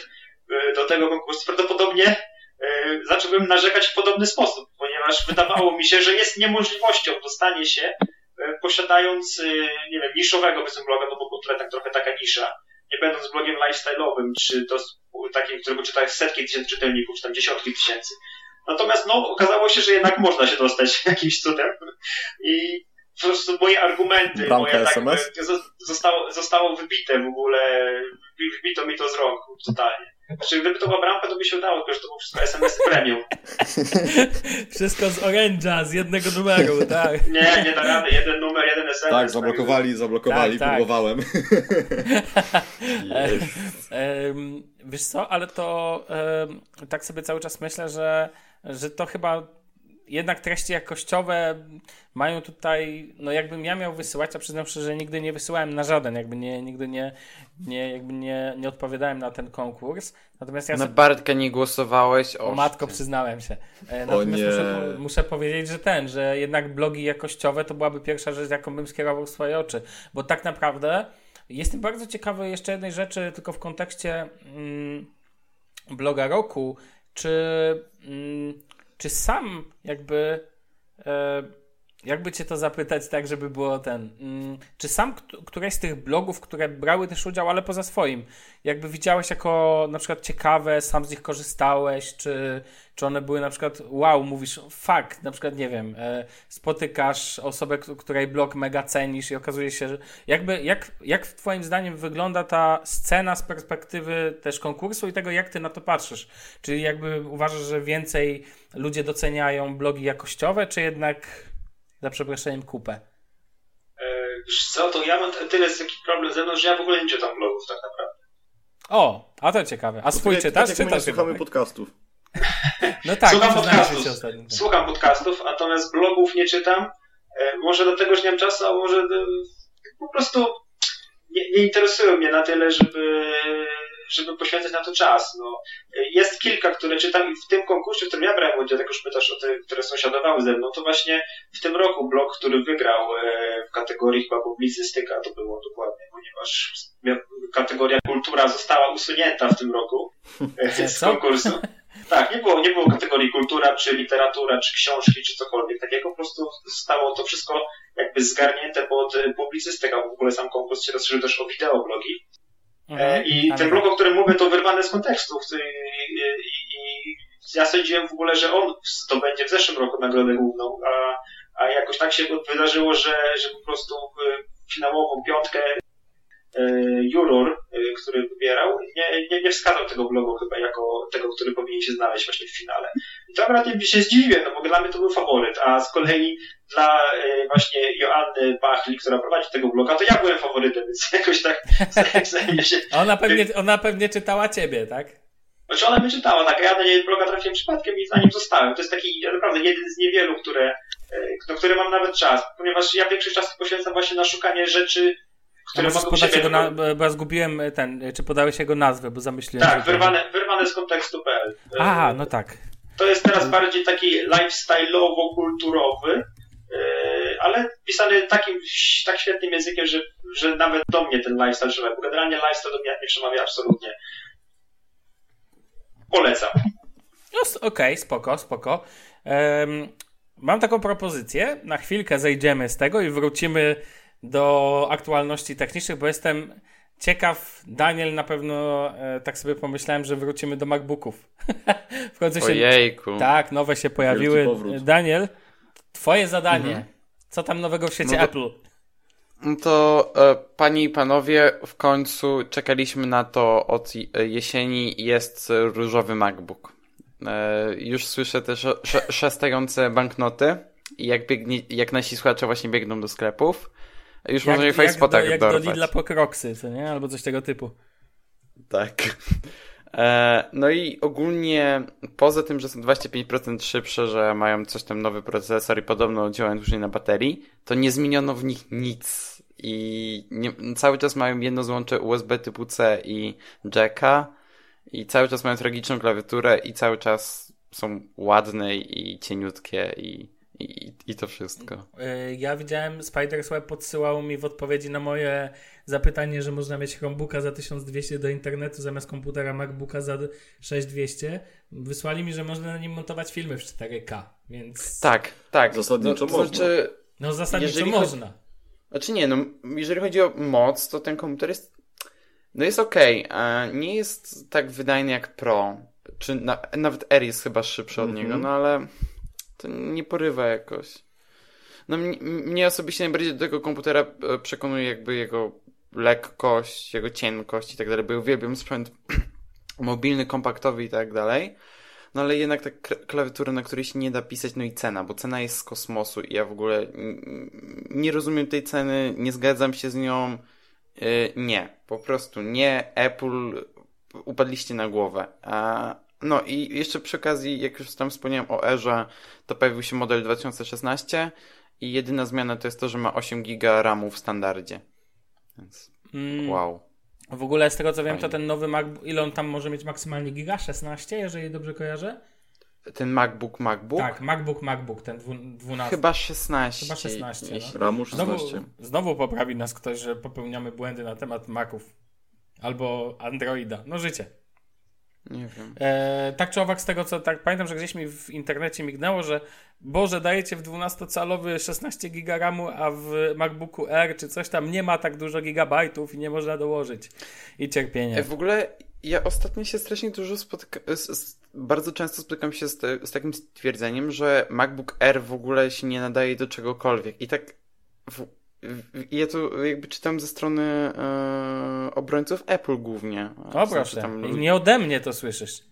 y, do tego konkursu, prawdopodobnie y, zacząłbym narzekać w podobny sposób, ponieważ wydawało mi się, że jest niemożliwością dostanie się, y, posiadając, nie wiem, niszowego bloga, no bo portretem trochę taka nisza, nie będąc blogiem lifestyle'owym, czy to takim, którego czyta setki tysięcy czytelników, czy tam dziesiątki tysięcy. Natomiast no, okazało się, że jednak można się dostać [laughs] jakimś cudem i po prostu moje argumenty, moje tak, zostało, zostało wybite w ogóle, wybito mi to z rąk totalnie. Znaczy, gdyby to była bramka, to by się udało, tylko że to było wszystko SMS premium. [laughs] wszystko z Orange'a, z jednego numeru, tak? Nie, nie da rady, jeden numer, jeden SMS. Tak, zablokowali, zablokowali, tak, tak. próbowałem. [laughs] wiesz co, ale to tak sobie cały czas myślę, że, że to chyba jednak treści jakościowe mają tutaj, no jakbym ja miał wysyłać, a przyznam szczerze, że nigdy nie wysyłałem na żaden, jakby nie, nigdy nie, nie, jakby nie, nie odpowiadałem na ten konkurs. Natomiast ja na sobie... Bartka nie głosowałeś? O, o matko, przyznałem się. E, natomiast muszę, muszę, powiedzieć, że ten, że jednak blogi jakościowe to byłaby pierwsza rzecz, jaką bym skierował swoje oczy, bo tak naprawdę jestem bardzo ciekawy jeszcze jednej rzeczy, tylko w kontekście mm, bloga roku, czy mm, czy sam jakby. Jakby cię to zapytać tak, żeby było ten. Mm, czy sam któreś z tych blogów, które brały też udział, ale poza swoim, jakby widziałeś jako na przykład ciekawe, sam z nich korzystałeś, czy, czy one były na przykład wow, mówisz fakt, na przykład nie wiem, e, spotykasz osobę, której blog mega cenisz i okazuje się, że jakby jak, jak twoim zdaniem wygląda ta scena z perspektywy też konkursu i tego, jak ty na to patrzysz? Czyli jakby uważasz, że więcej ludzie doceniają blogi jakościowe, czy jednak za przeproszeniem kupę? E, co, to ja mam tyle taki problem ze mną, że ja w ogóle nie czytam blogów tak naprawdę. O, a to ciekawe. A swój czytasz? Tak czytasz słuchamy tak? podcastów. [laughs] No tak, słucham podcastów, słucham podcastów, natomiast blogów nie czytam. E, może dlatego, że nie mam czasu, a może e, po prostu nie, nie interesują mnie na tyle, żeby żeby poświęcać na to czas. No, jest kilka, które czytam i w tym konkursie, w którym ja brałem udział, jak już pytasz o te, które sąsiadowały ze mną, to właśnie w tym roku blog, który wygrał e, w kategorii chyba publicystyka, to było dokładnie, ponieważ kategoria kultura została usunięta w tym roku e, [laughs] z konkursu. Tak, nie było, nie było kategorii kultura, czy literatura, czy książki, czy cokolwiek takiego. Po prostu stało to wszystko jakby zgarnięte pod publicystykę. W ogóle sam konkurs się rozszerzył też o wideoblogi. Mhm, I ten blog, o którym mówię, to wyrwane z kontekstu. I, i, i ja sądziłem w ogóle, że on to będzie w zeszłym roku nagrodę główną, a, a jakoś tak się wydarzyło, że, że po prostu finałową piątkę E, juror, e, który wybierał, nie, nie, nie wskazał tego blogu chyba jako tego, który powinien się znaleźć właśnie w finale. I to akurat się zdziwiłem, no bo dla mnie to był faworyt, a z kolei dla e, właśnie Joanny Bachli, która prowadzi tego bloga, to ja byłem faworytem, więc [laughs] jakoś tak zdaje się... [laughs] Ona pewnie, ona pewnie czytała ciebie, tak? Znaczy ona mnie czytała, tak, ja na jej bloga trafiłem przypadkiem i za nim zostałem. To jest taki naprawdę jeden z niewielu, które, do które mam nawet czas, ponieważ ja większość czasu poświęcam właśnie na szukanie rzeczy, które mogą podać jego na, bo ja zgubiłem ten, czy podałeś jego nazwę, bo zamyśliłem Tak, wyrwane, wyrwane z kontekstu.pl. Aha, no tak. To jest teraz bardziej taki lifestyle'owo-kulturowy, e, ale pisany takim tak świetnym językiem, że, że nawet do mnie ten lifestyle przemawia. Bo generalnie lifestyle do mnie nie przemawia absolutnie. Polecam. No, Okej, okay, spoko, spoko. Um, mam taką propozycję. Na chwilkę zejdziemy z tego i wrócimy do aktualności technicznych, bo jestem ciekaw. Daniel, na pewno e, tak sobie pomyślałem, że wrócimy do MacBooków. [laughs] w końcu się. Ojejku. Tak, nowe się pojawiły. Daniel, twoje zadanie. Mhm. Co tam nowego w świecie no to, Apple? No to e, panie i panowie, w końcu czekaliśmy na to od jesieni. Jest różowy MacBook. E, już słyszę też sz szastające banknoty. I jak, biegnie, jak nasi słuchacze właśnie biegną do sklepów. Już jak, można je w Facebookach Jak do Lidla po Crocsy, co nie? Albo coś tego typu. Tak. [laughs] E, no i ogólnie poza tym, że są 25% szybsze, że mają coś tam nowy procesor i podobno działają dłużej na baterii, to nie zmieniono w nich nic. I nie, cały czas mają jedno złącze USB typu C i jacka i cały czas mają tragiczną klawiaturę i cały czas są ładne i cieniutkie i i, to wszystko. E, ja widziałem, Spider-Web podsyłał mi w odpowiedzi na moje zapytanie, że można mieć Chromebooka za 1200 do internetu zamiast komputera MacBooka za 6200. Wysłali mi, że można na nim montować filmy w 4K, więc... Tak, tak. Zasadniczo no, można. Znaczy, no zasadniczo można. Chodzi... Znaczy nie, no jeżeli chodzi o moc, to ten komputer jest no jest okej. Okay. Nie jest tak wydajny jak Pro. Czy na, nawet R jest chyba szybszy od mm -hmm. niego, no ale to nie porywa jakoś. No mnie osobiście najbardziej do tego komputera e, przekonuje jakby jego lekkość, jego cienkość i tak dalej, bo uwielbiam sprzęt [clears throat] mobilny, kompaktowy i tak dalej. No ale jednak ta klawiatura, na której się nie da pisać, no i cena, bo cena jest z kosmosu i ja w ogóle nie rozumiem tej ceny, nie zgadzam się z nią. Yy, nie, po prostu nie. Apple upadliście na głowę. A, no i jeszcze przy okazji, jak już tam wspomniałem o Erze, to pojawił się model 2016 i jedyna zmiana to jest to, że ma 8 GB RAMu w standardzie. Więc mm. wow. W ogóle z tego co wiem, to ten nowy MacBook, ile on tam może mieć maksymalnie giga? 16, jeżeli dobrze kojarzę? Ten MacBook, MacBook? Tak, MacBook, MacBook, ten 12. Chyba 16. Chyba 16. No. RAMu 16. Znowu, znowu poprawi nas ktoś, że popełniamy błędy na temat Maców. Albo Androida. No życie. Nie wiem. E, tak czy owak z tego, co tak pamiętam, że gdzieś mi w internecie mignęło, że Boże, dajecie w 12-calowy 16 giga RAMu, a w MacBooku R czy coś tam nie ma tak dużo gigabajtów i nie można dołożyć. I cierpienie. E, w ogóle ja ostatnio się strasznie dużo spotykam, bardzo często spotykam się z, te, z takim stwierdzeniem, że MacBook R w ogóle się nie nadaje do czegokolwiek. I tak w, ja to jakby czytam ze strony e, obrońców Apple głównie. O proszę, tam... nie ode mnie to słyszysz.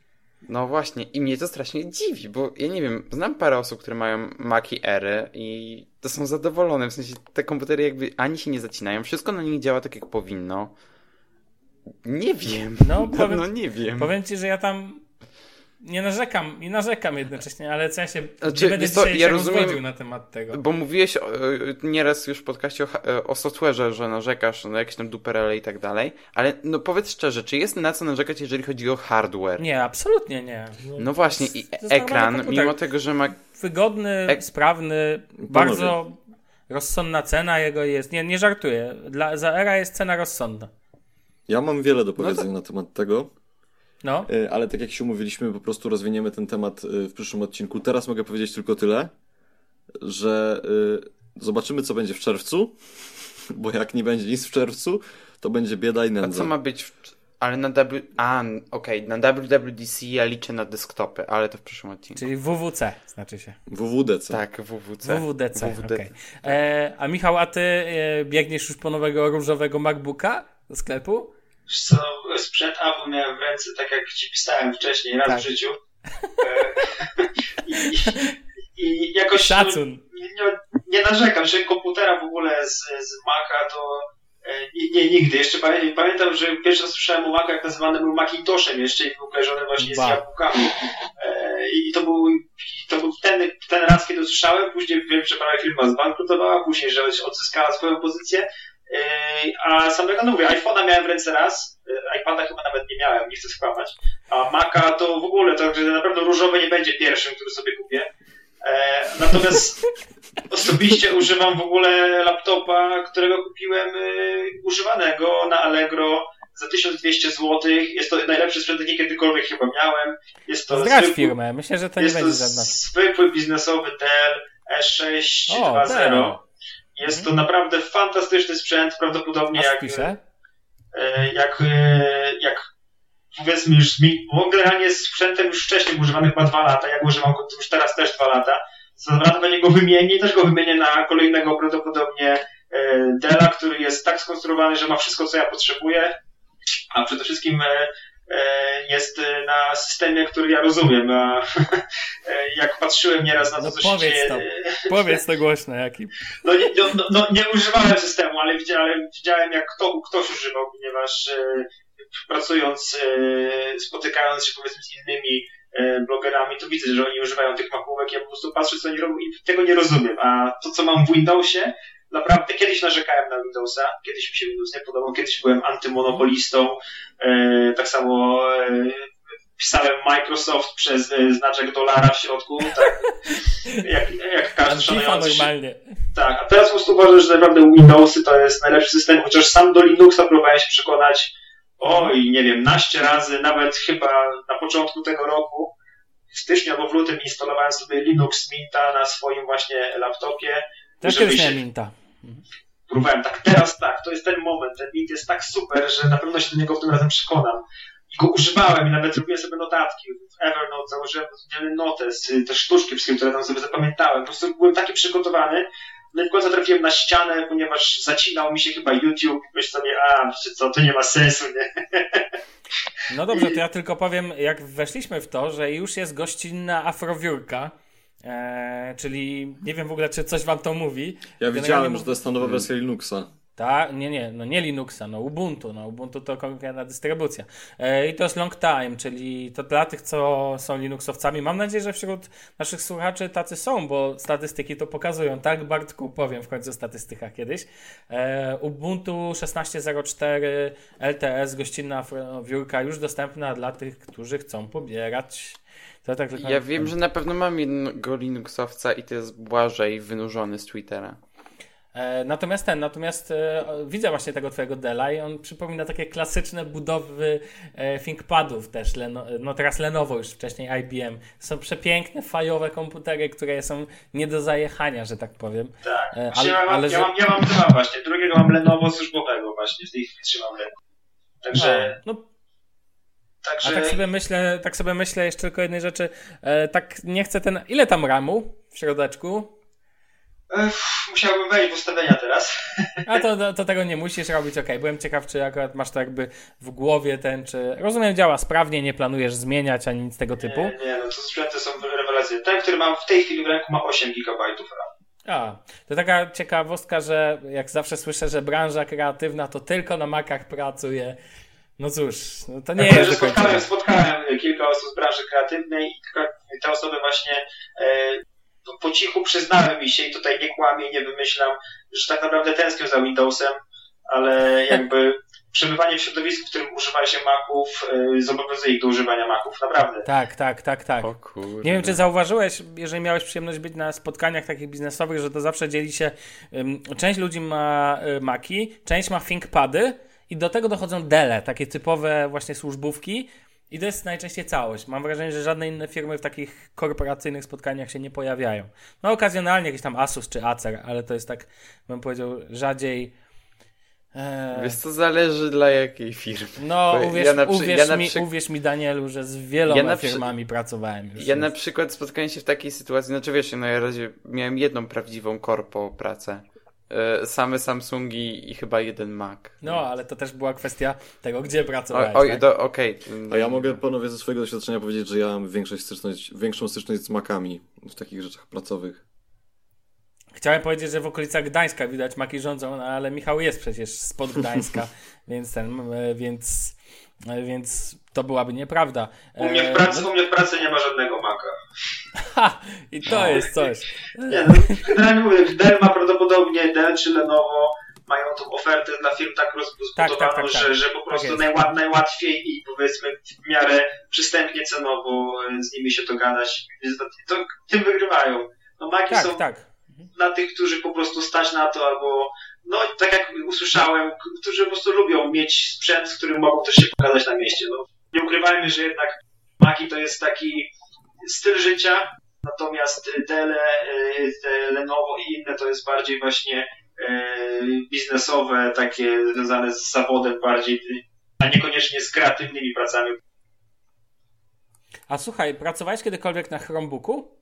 No właśnie, i mnie to strasznie dziwi, bo ja nie wiem, znam parę osób, które mają Maci Ery i to są zadowolone, w sensie te komputery jakby ani się nie zacinają, wszystko na nich działa tak jak powinno. Nie wiem, no, [laughs] powiem, no nie wiem. Powiem ci, że ja tam nie narzekam, nie narzekam jednocześnie, ale co ja się znaczy, nie będę to, ja rozumiem, na temat tego. Bo mówiłeś nieraz już w podcaście o, o software'ze, że narzekasz na jakieś tam duperele i tak dalej, ale no powiedz szczerze, czy jest na co narzekać, jeżeli chodzi o hardware? Nie, absolutnie nie. No właśnie, i ekran, mimo tego, że ma... Wygodny, Ek... sprawny, bardzo rozsądna cena jego jest. Nie, nie żartuję. Dla, za era jest cena rozsądna. Ja mam wiele do powiedzenia no to... na temat tego. No. E, ale tak jak się umówiliśmy, po prostu rozwiniemy ten temat e, w przyszłym odcinku. Teraz mogę powiedzieć tylko tyle, że e, zobaczymy, co będzie w czerwcu, [laughs] bo jak nie będzie nic w czerwcu, to będzie bieda i A nędza. co ma być w... Ale na W... A, okej, na WWDC ja liczę na desktopy, ale to w przyszłym odcinku. Czyli WWC znaczy się. WWDC. Tak, WWC. WWDC, WWDC. okej. E, A Michał, a ty e, biegniesz już po nowego różowego MacBooka do sklepu? Co, sprzęt Apple miałem w ręce, tak jak ci pisałem wcześniej, raz Tak. w życiu. [laughs] E, I, i, I jakoś Szacun. nie, nie, narzekam, że komputera w ogóle z, z Maca to e, nie, nie, nigdy. Jeszcze pamię, pamiętam, że pierwszy raz słyszałem o Macu, jak nazywany był Macintoshem jeszcze i był kojarzony właśnie z Ba. jabłkami. E, I to był, to był ten, ten raz, kiedy usłyszałem. Później wiem, że prawie firma zbankrutowała, później, że odzyskała swoją pozycję. E, A samego, no mówię, iPhone'a miałem w ręce raz, e, iPada chyba nawet nie miałem, nie chcę skłamać. A Maca to w ogóle, to że na pewno różowy nie będzie pierwszym, który sobie kupię. E, natomiast [laughs] osobiście używam w ogóle laptopa, którego kupiłem e, używanego na Allegro za 1200 zł. Jest to najlepszy sprzęt, jaki kiedykolwiek chyba miałem. Jest to Zdradź zwykły- firmę, myślę, że to nie będzie to żadna. zwykły biznesowy Dell E6 O, 2.0. Dell. Jest to naprawdę fantastyczny sprzęt, prawdopodobnie Aż jak, pisze. e, jak, e, jak powiedzmy już, bo generalnie z sprzętem już wcześniej używany chyba dwa lata, jak używam go już teraz też dwa lata. Za dwa lata pewnie go wymienię i też go wymienię na kolejnego prawdopodobnie e, Della, który jest tak skonstruowany, że ma wszystko, co ja potrzebuję, a przede wszystkim jest e, na systemie, który ja rozumiem. A, [laughs] e, jak patrzyłem nieraz na to, No co się dzieje, to. e, Powiedz to głośno, jaki. [laughs] no nie, no, no, no, nie używałem systemu, ale widziałem, widziałem jak kto, ktoś używał, ponieważ e, pracując, e, spotykając się powiedzmy z innymi e, blogerami, to widzę, że oni używają tych mapówek, ja po prostu patrzę, co oni robią i tego nie rozumiem. A to, co mam w Windowsie, naprawdę kiedyś narzekałem na Windowsa, kiedyś mi się Windows nie podobał, kiedyś byłem antymonopolistą, e, tak samo e, pisałem Microsoft przez e, znaczek dolara w środku, tak, [laughs] jak, jak każdy szanujący normalnie. tak, a teraz po prostu uważam, że naprawdę Windowsy to jest najlepszy system, chociaż sam do Linuxa próbowałem się przekonać, oj, nie wiem, naście razy, nawet chyba na początku tego roku, w styczniu albo w lutym instalowałem sobie Linux Minta na swoim właśnie laptopie. Też żeby się- Minta. Próbowałem tak, teraz tak, to jest ten moment, ten Mint jest tak super, że na pewno się do niego tym razem przekonam. I go używałem i nawet robiłem sobie notatki. W Evernote założyłem oddzielny notes, y, te sztuczki wszystkie, które tam sobie zapamiętałem. Po prostu byłem taki przygotowany, no i w końcu trafiłem na ścianę, ponieważ zacinał mi się chyba YouTube. Myślę sobie, a, wiecie co, to nie ma sensu, nie? No dobrze, to ja tylko powiem, jak weszliśmy w to, że już jest gościnna afrowiórka, e, czyli nie wiem w ogóle, czy coś wam to mówi. Ja widziałem, że to jest ta nowa wersja Linuxa. Ta, nie, nie, no nie Linuxa, no Ubuntu, no Ubuntu to konkretna dystrybucja. E, I to jest long time, czyli to dla tych, co są Linuxowcami. Mam nadzieję, że wśród naszych słuchaczy tacy są, bo statystyki to pokazują. Tak, Bartku, powiem w końcu o statystykach kiedyś. E, Ubuntu 16.04 LTS, gościnna wiórka, już dostępna dla tych, którzy chcą pobierać. To tak tylko Ja wiem, że na pewno mam jednego Linuxowca i to jest Błażej wynurzony z Twittera. E, Natomiast ten, natomiast e, widzę właśnie tego twojego Dela i on przypomina takie klasyczne budowy e, ThinkPadów też, Leno, no teraz Lenovo już wcześniej IBM. Są przepiękne, fajowe komputery, które są nie do zajechania, że tak powiem. Tak. E, ale- ja, mam, ale ja, mam, ja mam dwa właśnie. Drugiego mam Lenovo służbowego właśnie, z tej chwili trzymam rękę. Także, No, no, a także tak sobie myślę, tak sobie myślę jeszcze tylko jednej rzeczy. E, tak nie chcę ten. Ile tam ramu w środeczku? Ech, musiałbym wejść w ustawienia teraz. A to, [laughs] to, to tego nie musisz robić, okej. Byłem ciekaw, czy akurat masz to jakby w głowie ten, czy... Rozumiem, działa sprawnie, nie planujesz zmieniać ani nic tego typu. Nie, nie, no to sprzęty są rewelacyjne. Ten, który mam w tej chwili w ręku ma 8 GB RAM. A, to taka ciekawostka, że jak zawsze słyszę, że branża kreatywna to tylko na makach pracuje. No cóż, no to nie Tak, jest że do końca. spotkałem, spotkałem kilka osób z branży kreatywnej i tylko te osoby właśnie e, po- po cichu przyznały mi się i tutaj nie kłamię, nie wymyślam, że tak naprawdę tęsknią za Windowsem, ale jakby przebywanie w środowisku, w którym używa się Maców, e, zobowiązuje ich do używania Maców, naprawdę. Tak, tak, tak, tak. Nie wiem, czy zauważyłeś, jeżeli miałeś przyjemność być na spotkaniach takich biznesowych, że to zawsze dzieli się. ym, część ludzi ma y, Maki, część ma ThinkPady i do tego dochodzą Dele, takie typowe właśnie służbówki. I to jest najczęściej całość. Mam wrażenie, że żadne inne firmy w takich korporacyjnych spotkaniach się nie pojawiają. No okazjonalnie jakiś tam Asus czy Acer, ale to jest tak, bym powiedział, rzadziej. Eee... Wiesz, to zależy dla jakiej firmy. No, uwierz, ja uwierz, ja mi, przy... uwierz mi, Danielu, że z wieloma ja firmami pracowałem już. Ja na przykład spotkałem się w takiej sytuacji, znaczy wiesz, na razie miałem jedną prawdziwą korpo pracę same Samsungi i chyba jeden Mac. No, ale to też była kwestia tego, gdzie pracowałeś. Oj, tak? okej. Okay. A ja mogę panowie ze swojego doświadczenia powiedzieć, że ja mam większość styczność, większą styczność z Macami w takich rzeczach pracowych. Chciałem powiedzieć, że w okolicach Gdańska widać Maki rządzą, no, ale Michał jest przecież spod Gdańska, [laughs] więc ten, e, więc, e, więc to byłaby nieprawda. U mnie w pracy, u mnie w pracy nie ma żadnego Maca. Ha! I to no. jest coś. Nie, no, generalnie mówię, Dell ma prawdopodobnie, Dell czy Lenovo mają tą ofertę dla firm tak rozbudowaną, tak, tak, tak, że, tak. że po prostu najłat, najłatwiej i powiedzmy w miarę przystępnie cenowo z nimi się dogadać. To, tym wygrywają. No Maki tak, są tak. dla tych, którzy po prostu stać na to albo no tak jak usłyszałem, którzy po prostu lubią mieć sprzęt, z którym mogą też się pokazać na mieście. No, nie ukrywajmy, że jednak Maki to jest taki styl życia, natomiast Dele, e, Lenovo i inne to jest bardziej właśnie e, biznesowe, takie związane z zawodem bardziej, a niekoniecznie z kreatywnymi pracami. A słuchaj, pracowałeś kiedykolwiek na Chromebooku?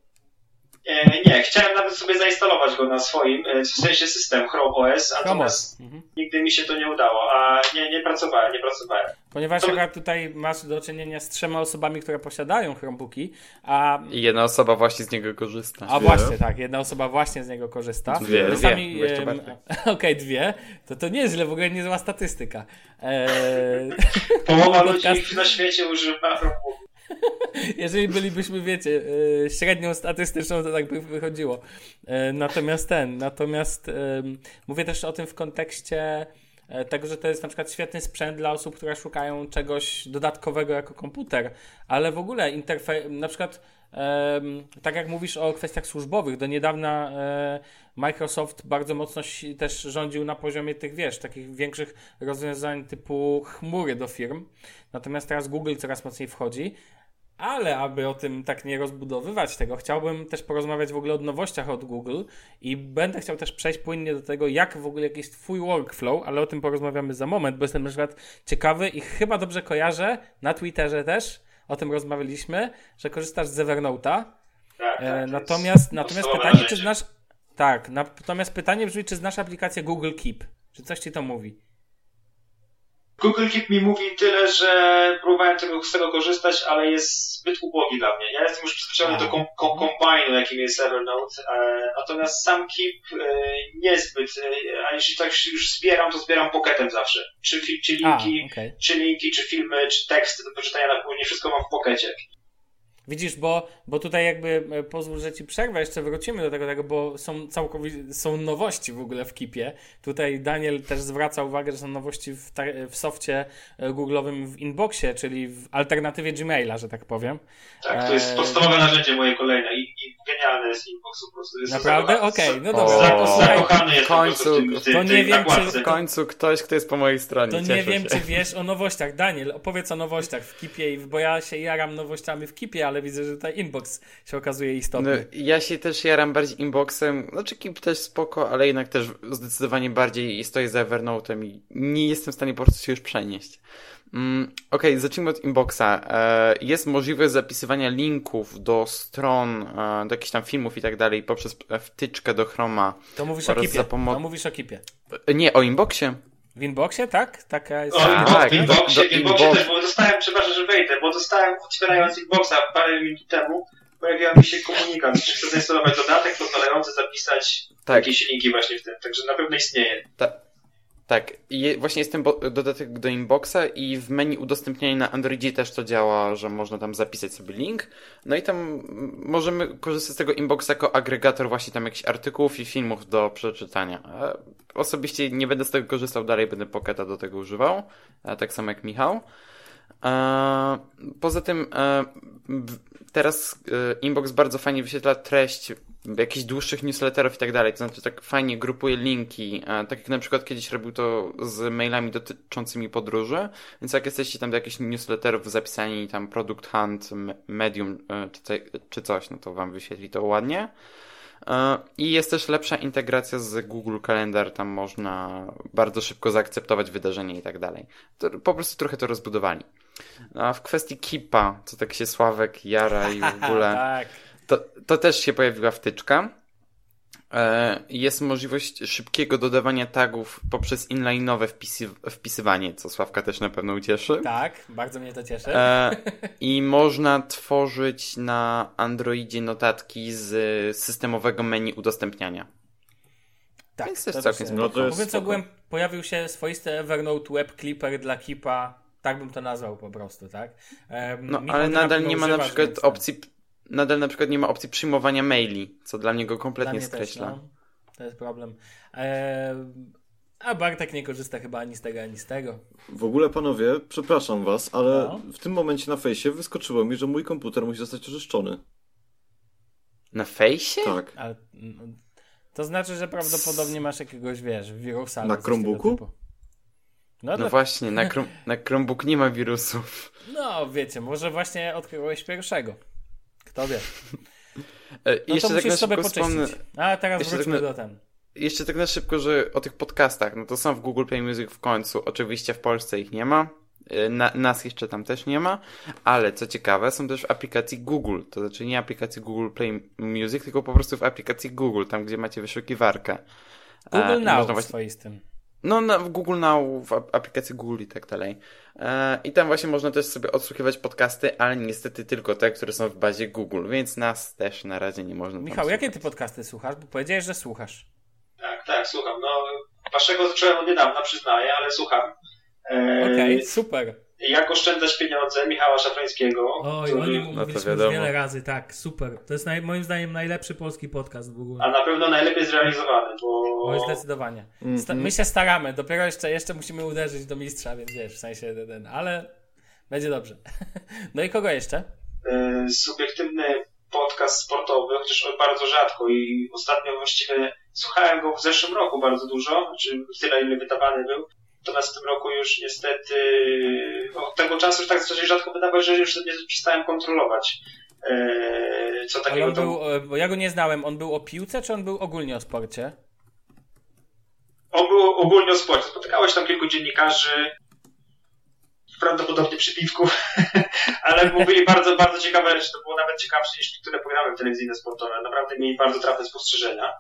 E, nie, chciałem nawet sobie zainstalować go na swoim, e, w sensie system Chrome OS, a mhm. nigdy mi się to nie udało, a nie, nie pracowałem, nie pracowałem. Ponieważ to... tutaj masz do czynienia z trzema osobami, które posiadają Chromebooki, a... I jedna osoba właśnie z niego korzysta. A dwie. właśnie, tak, jedna osoba właśnie z niego korzysta. Dwie, dwie. Sami, [laughs] Okej, okay, dwie. To to nie jest źle, w ogóle niezła statystyka. Eee... [laughs] Połowa [laughs] ludzi na świecie używa Chromebooków. [laughs] Jeżeli bylibyśmy, wiecie, e, średnią statystyczną, to tak by wychodziło. E, natomiast ten, natomiast mówię też o tym w kontekście e, tego, że to jest na przykład świetny sprzęt dla osób, które szukają czegoś dodatkowego jako komputer, ale w ogóle interfejs, na przykład tak jak mówisz o kwestiach służbowych, do niedawna Microsoft bardzo mocno też rządził na poziomie tych, wiesz, takich większych rozwiązań typu chmury do firm. Natomiast teraz Google coraz mocniej wchodzi. Ale aby o tym tak nie rozbudowywać tego, chciałbym też porozmawiać w ogóle o nowościach od Google i będę chciał też przejść płynnie do tego, jak w ogóle jakiś twój workflow, ale o tym porozmawiamy za moment, bo jestem na przykład ciekawy i chyba dobrze kojarzę, na Twitterze też o tym rozmawialiśmy, że korzystasz z Evernote'a. Tak, tak, e, natomiast natomiast pytanie, czy znasz... Tak, natomiast pytanie brzmi, czy znasz aplikację Google Keep? Czy coś ci to mówi? Google Keep mi mówi tyle, że próbowałem tego, z tego korzystać, ale jest zbyt ubogi dla mnie. Ja jestem już przyzwyczajony do kom, kom, kombajnu, jakim jest Evernote, e, natomiast sam Keep e, niezbyt, e, a jeśli tak już zbieram, to zbieram pocketem zawsze. Czy, czy linki, a, okay. czy linki, czy filmy, czy teksty do poczytania na później, wszystko mam w pockecie. Widzisz, bo, bo tutaj jakby e, pozwól, że ci przerwę, jeszcze wrócimy do tego, tego bo są całkowicie, są nowości w ogóle w Kipie. Tutaj Daniel też zwraca uwagę, że są nowości w, w softie e, Google'owym w Inboxie, czyli w alternatywie Gmaila, że tak powiem. Tak, to jest e, podstawowe narzędzie moje kolejne genialne jest Inbox po prostu. Jest Naprawdę? Okej, okay, no dobra. Zakochany jest w końcu, w tym, tym, to nie wiem, czy, w końcu ktoś, kto jest po mojej stronie. To nie wiem, się. czy wiesz o nowościach. Daniel, opowiedz o nowościach w Kipie, bo ja się jaram nowościami w Kipie, ale widzę, że tutaj inbox się okazuje istotny. No, ja się też jaram bardziej inboxem, znaczy Keep też spoko, ale jednak też zdecydowanie bardziej stoję za Evernote'em i nie jestem w stanie po prostu się już przenieść. Mm, Okej, okay, zacznijmy od inboxa. E, jest możliwość zapisywania linków do stron, e, do jakichś tam filmów i tak dalej poprzez wtyczkę do Chroma. To mówisz o Kipie. Pomo- to mówisz o Kipie. Nie, o inboxie. W inboxie, tak? Taka jest. O, inbox, tak, w inboxie, w inboxie inbox... też, bo dostałem, przepraszam, że wejdę, bo dostałem, otwierając inboxa parę minut temu, pojawiła mi się komunikat, że chcę zainstalować dodatek pozwalający zapisać tak. jakieś linki właśnie w tym, także na pewno istnieje. Tak. Tak, I właśnie jest ten dodatek do inboxa i w menu udostępniania na Androidzie też to działa, że można tam zapisać sobie link. No i tam możemy korzystać z tego inboxa jako agregator właśnie tam jakichś artykułów i filmów do przeczytania. Osobiście nie będę z tego korzystał dalej, będę Pocketa do tego używał, tak samo jak Michał. E, poza tym e, teraz e, Inbox bardzo fajnie wyświetla treść jakichś dłuższych newsletterów i tak dalej. To znaczy tak fajnie grupuje linki. Tak jak na przykład kiedyś robił to z mailami dotyczącymi podróży. Więc jak jesteście tam do jakichś newsletterów zapisani, tam Product Hunt, Medium czy coś, no to wam wyświetli to ładnie. I jest też lepsza integracja z Google Calendar, tam można bardzo szybko zaakceptować wydarzenie i tak dalej. Po prostu trochę to rozbudowali. A w kwestii Kipa, co tak się Sławek jara i w [laughs] ogóle, tak. to, to też się pojawiła wtyczka. E, jest możliwość szybkiego dodawania tagów poprzez inline'owe wpisy, wpisywanie, co Sławka też na pewno ucieszy. Tak, bardzo mnie to cieszy. E, [laughs] I można tworzyć na Androidzie notatki z systemowego menu udostępniania. Tak, Więc to to jest całkiem się- No to jest Mówiąc ogółem, pojawił się swoisty Evernote Web Clipper dla Kipa. Tak bym to nazwał po prostu, tak? No, Michał, ale nadal nie ma na przykład więc opcji, nadal na przykład nie ma opcji przyjmowania maili, co dla mnie go Dla kompletnie mnie też, skreśla. no. To jest problem. Em, a Bartek nie korzysta chyba ani z tego, ani z tego. W ogóle, panowie, przepraszam was, ale No. w tym momencie na fejsie wyskoczyło mi, że mój komputer musi zostać oczyszczony. Na fejsie? Tak. Ale, no, to znaczy, że prawdopodobnie masz jakiegoś, wiesz, wirusa. Na Chromebooku? No, No właśnie, na, [laughs] Chrome, na Chromebook nie ma wirusów. no wiecie, może właśnie odkryłeś pierwszego. Kto wie. E, No jeszcze to tak na musisz sobie wspomnę, poczyścić. A teraz jeszcze wróćmy tak na- do ten. jeszcze tak na szybko, że o tych podcastach, no to są w Google Play Music w końcu. Oczywiście w Polsce ich nie ma. E, Na, nas jeszcze tam też nie ma, ale co ciekawe, są też w aplikacji Google. To znaczy nie aplikacji Google Play Music, tylko po prostu w aplikacji Google, tam gdzie macie wyszukiwarkę. Google i Now właśnie- swoistym. No, na, w Google Now, w ap- aplikacji Google i tak dalej. E, I tam właśnie można też sobie odsłuchiwać podcasty, ale niestety tylko te, które są w bazie Google, więc nas też na razie nie można Michał, jakie ty podcasty słuchasz? Bo powiedziałeś, że słuchasz. Tak, tak, słucham. No, waszego zacząłem od niedawna, przyznaję, ale słucham. E, Okej, super. Jak oszczędzać pieniądze Michała Szafrańskiego. Oj, który- o nim to mówiliśmy wiadomo. wiele razy, tak, super. To jest naj, moim zdaniem najlepszy polski podcast w ogóle. A na pewno najlepiej zrealizowany, bo... Oj, zdecydowanie. Sta- Mhm. my się staramy, dopiero jeszcze, jeszcze musimy uderzyć do mistrza, więc wiesz, w sensie ten, ten ale będzie dobrze. [laughs] No i kogo jeszcze? e, subiektywny podcast sportowy, chociaż bardzo rzadko i ostatnio właściwie słuchałem go w zeszłym roku bardzo dużo, znaczy tyle ile wydawany był. Natomiast w tym roku już niestety od tego czasu już tak zaczęli rzadko wydawać, że już nie przestałem kontrolować. e, Co takiego on był, e, bo ja go nie znałem, on był o piłce, czy on był ogólnie o sporcie? On był ogólnie o sporcie. Spotykałeś tam kilku dziennikarzy, prawdopodobnie przy piwku, [laughs] ale mówili bardzo, bardzo ciekawe rzeczy. To było nawet ciekawsze niż niektóre programy telewizyjne sportowe. Naprawdę mieli bardzo trafne spostrzeżenia.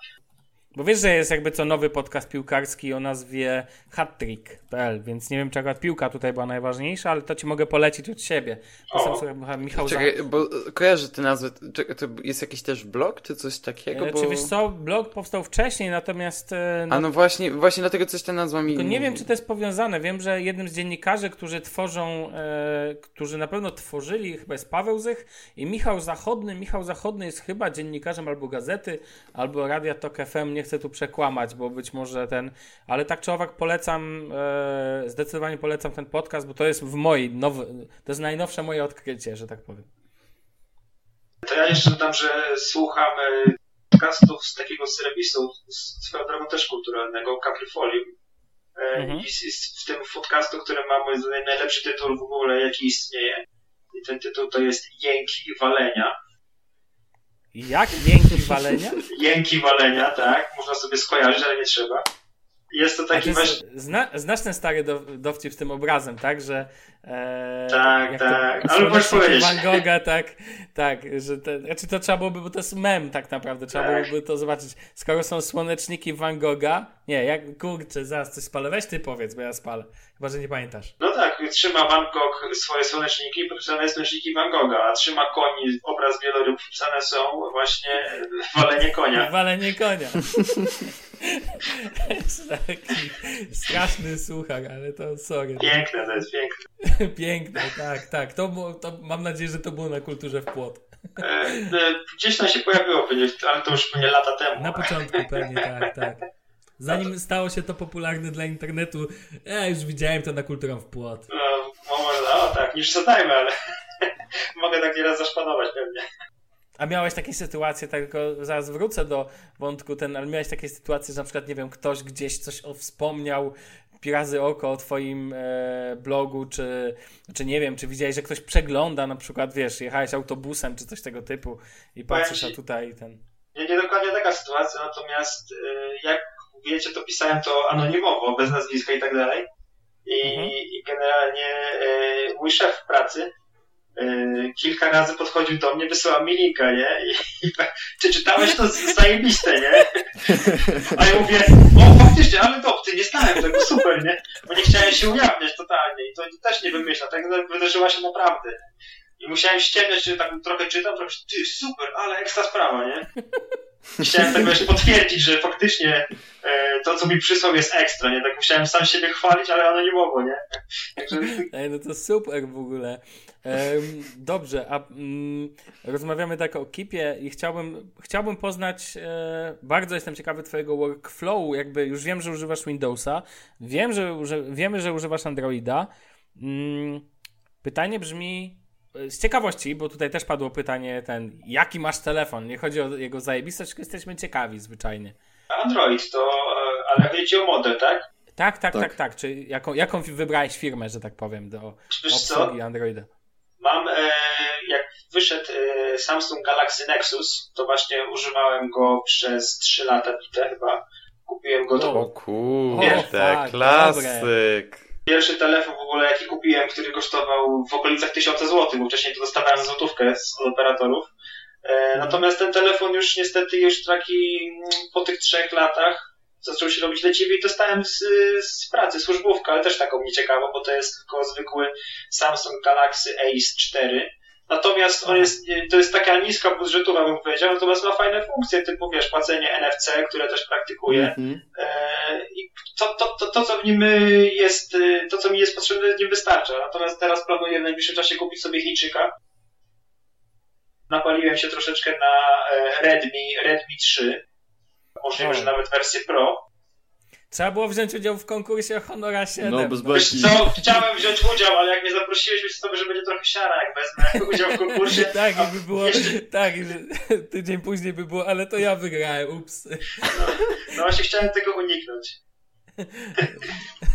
Bo wiesz, że jest jakby co nowy podcast piłkarski o nazwie hattrick.pl, więc nie wiem, akurat piłka tutaj była najważniejsza, ale to ci mogę polecić od siebie. To O. sam sobie Michał-. Czekaj, bo kojarzę tę nazwę. Czekaj, to jest jakiś też blog, czy coś takiego? E, Bo... Czy wiesz co, blog powstał wcześniej, natomiast e, no, A no właśnie, właśnie dlatego coś ta nazwa mi... Tylko nie wiem, czy to jest powiązane. Wiem, że jednym z dziennikarzy, którzy tworzą, e, którzy na pewno tworzyli, chyba jest Paweł Zych i Michał Zachodny. Michał Zachodny jest chyba dziennikarzem albo gazety, albo Radia Tok FM. Nie chcę tu przekłamać, bo być może ten, ale tak czy owak polecam, e, zdecydowanie polecam ten podcast, bo to jest w mojej, nowy, to jest najnowsze moje odkrycie, że tak powiem. To ja jeszcze dodam, że słucham e, podcastów z takiego serwisu, z- swoją drogą też kulturalnego, Caprifolium. E, Mhm. I w tym podcastu, który ma moim zdaniem najlepszy tytuł w ogóle, jaki istnieje. I ten tytuł to jest Jęki Walenia. Jak? Jęki walenia? [laughs] Jęki Walenia, tak. Można sobie skojarzyć, ale nie trzeba. Jest to taki właśnie... zna, znasz ten stary do, dowcip z tym obrazem, tak? Że. E, Tak, tak. To, Ale możesz powiedzieć. Van Gogha, tak, tak, że te, znaczy to trzeba byłoby, bo to jest mem tak naprawdę, trzeba Tak. byłoby to zobaczyć. Skoro są słoneczniki Van Gogha, nie, jak kurczę, zaraz coś spalę, weź ty powiedz, bo ja spalę. Chyba, że nie pamiętasz. No tak, trzyma Van Gogh swoje słoneczniki, podpisane słoneczniki Van Gogha, a trzyma koni, obraz wieloryb, wpisane są właśnie [laughs] walenie konia. Walenie konia. [laughs] Taki straszny słuchar, ale to sorry. Piękne to jest, piękne. [laughs] Piękne, tak, tak. To, to mam nadzieję, że to było na kulturze w płot. E, e, Gdzieś tam się pojawiło, ale to już pewnie lata temu. Na początku pewnie, tak, tak. Zanim stało się to popularne dla internetu, ja już widziałem to na kulturą w płot. No, no może, no tak, nie przesadzajmy, ale [laughs] mogę tak nieraz zaszpanować pewnie. A miałeś takie sytuacje, tak tylko zaraz wrócę do wątku ten, ale miałeś takie sytuacje, że na przykład, nie wiem, ktoś gdzieś coś o, wspomniał, pirazy oko o twoim e, blogu, czy, czy nie wiem, czy widziałeś, że ktoś przegląda, na przykład, wiesz, jechałeś autobusem, czy coś tego typu i patrzysz, a tutaj ten... Nie, nie dokładnie taka sytuacja, natomiast y, jak wiecie, to pisałem to anonimowo, bez nazwiska i tak dalej. I, Mhm. i generalnie y, mój szef w pracy kilka razy podchodził do mnie, wysyłał mi linka, nie? I, i czy czytałeś to zajebiste, nie? A ja mówię, o faktycznie, ale ty nie znałem tego, super, nie? Bo nie chciałem się ujawniać totalnie i to też nie wymyślam, tak wydarzyła się naprawdę. I musiałem ściemniać, że tak trochę czytam, trochę, ty, super, ale ekstra sprawa, nie? Chciałem tak wiesz, potwierdzić, że faktycznie e, to, co mi przysłał jest ekstra, nie? Tak musiałem sam siebie chwalić, ale anonimowo, nie? Także Ej, no to super w ogóle. Dobrze, a mm, rozmawiamy tak o Kipie i chciałbym, chciałbym poznać, e, bardzo jestem ciekawy twojego workflowu, jakby już wiem, że używasz Windowsa, wiem, że, uży, wiemy, że używasz Androida. Mm, pytanie brzmi, e, z ciekawości, bo tutaj też padło pytanie ten, jaki masz telefon? Nie chodzi o jego zajebistość, tylko jesteśmy ciekawi zwyczajnie. Android to, e, ale chodzi o model, tak? Tak, tak, tak, Tak. tak. Czy jaką, jaką wybrałeś firmę, że tak powiem, do Wiesz co, obsługi Androida? Mam, e, jak wyszedł e, Samsung Galaxy Nexus, to właśnie używałem go przez 3 lata bite chyba. Kupiłem go, to O. Kurde, O, fuck, klasyk. pierwszy telefon w ogóle jaki kupiłem, który kosztował w okolicach 1000 zł, bo wcześniej to dostawałem złotówkę z, od operatorów. E, natomiast ten telefon już niestety już taki mm, po tych trzech latach zaczął się robić leciwy i dostałem z, z pracy służbówkę, ale też taką nieciekawą, bo to jest tylko zwykły Samsung Galaxy Ace 4. Natomiast on jest, to jest taka niska budżetowa, bym powiedział, natomiast ma fajne funkcje, typu wiesz, płacenie NFC, które też praktykuję. Mhm. E, I to, to, to, to, co w nim jest, to, co mi jest potrzebne, nie wystarcza. Natomiast teraz planuję w najbliższym czasie kupić sobie Chińczyka. Napaliłem się troszeczkę na e, Redmi, Redmi 3. Możliwe, O. że nawet wersję Pro. Trzeba było wziąć udział w konkursie Honora 7. No, bez no. Wiesz co, chciałem wziąć udział, ale jak mnie zaprosiłeś, myślę sobie, że będzie trochę siara, jak wezmę udział w konkursie. [laughs] Tak, A jakby było, jeszcze- tak, że tydzień później by było, ale to ja wygrałem, ups. No właśnie chciałem tego uniknąć.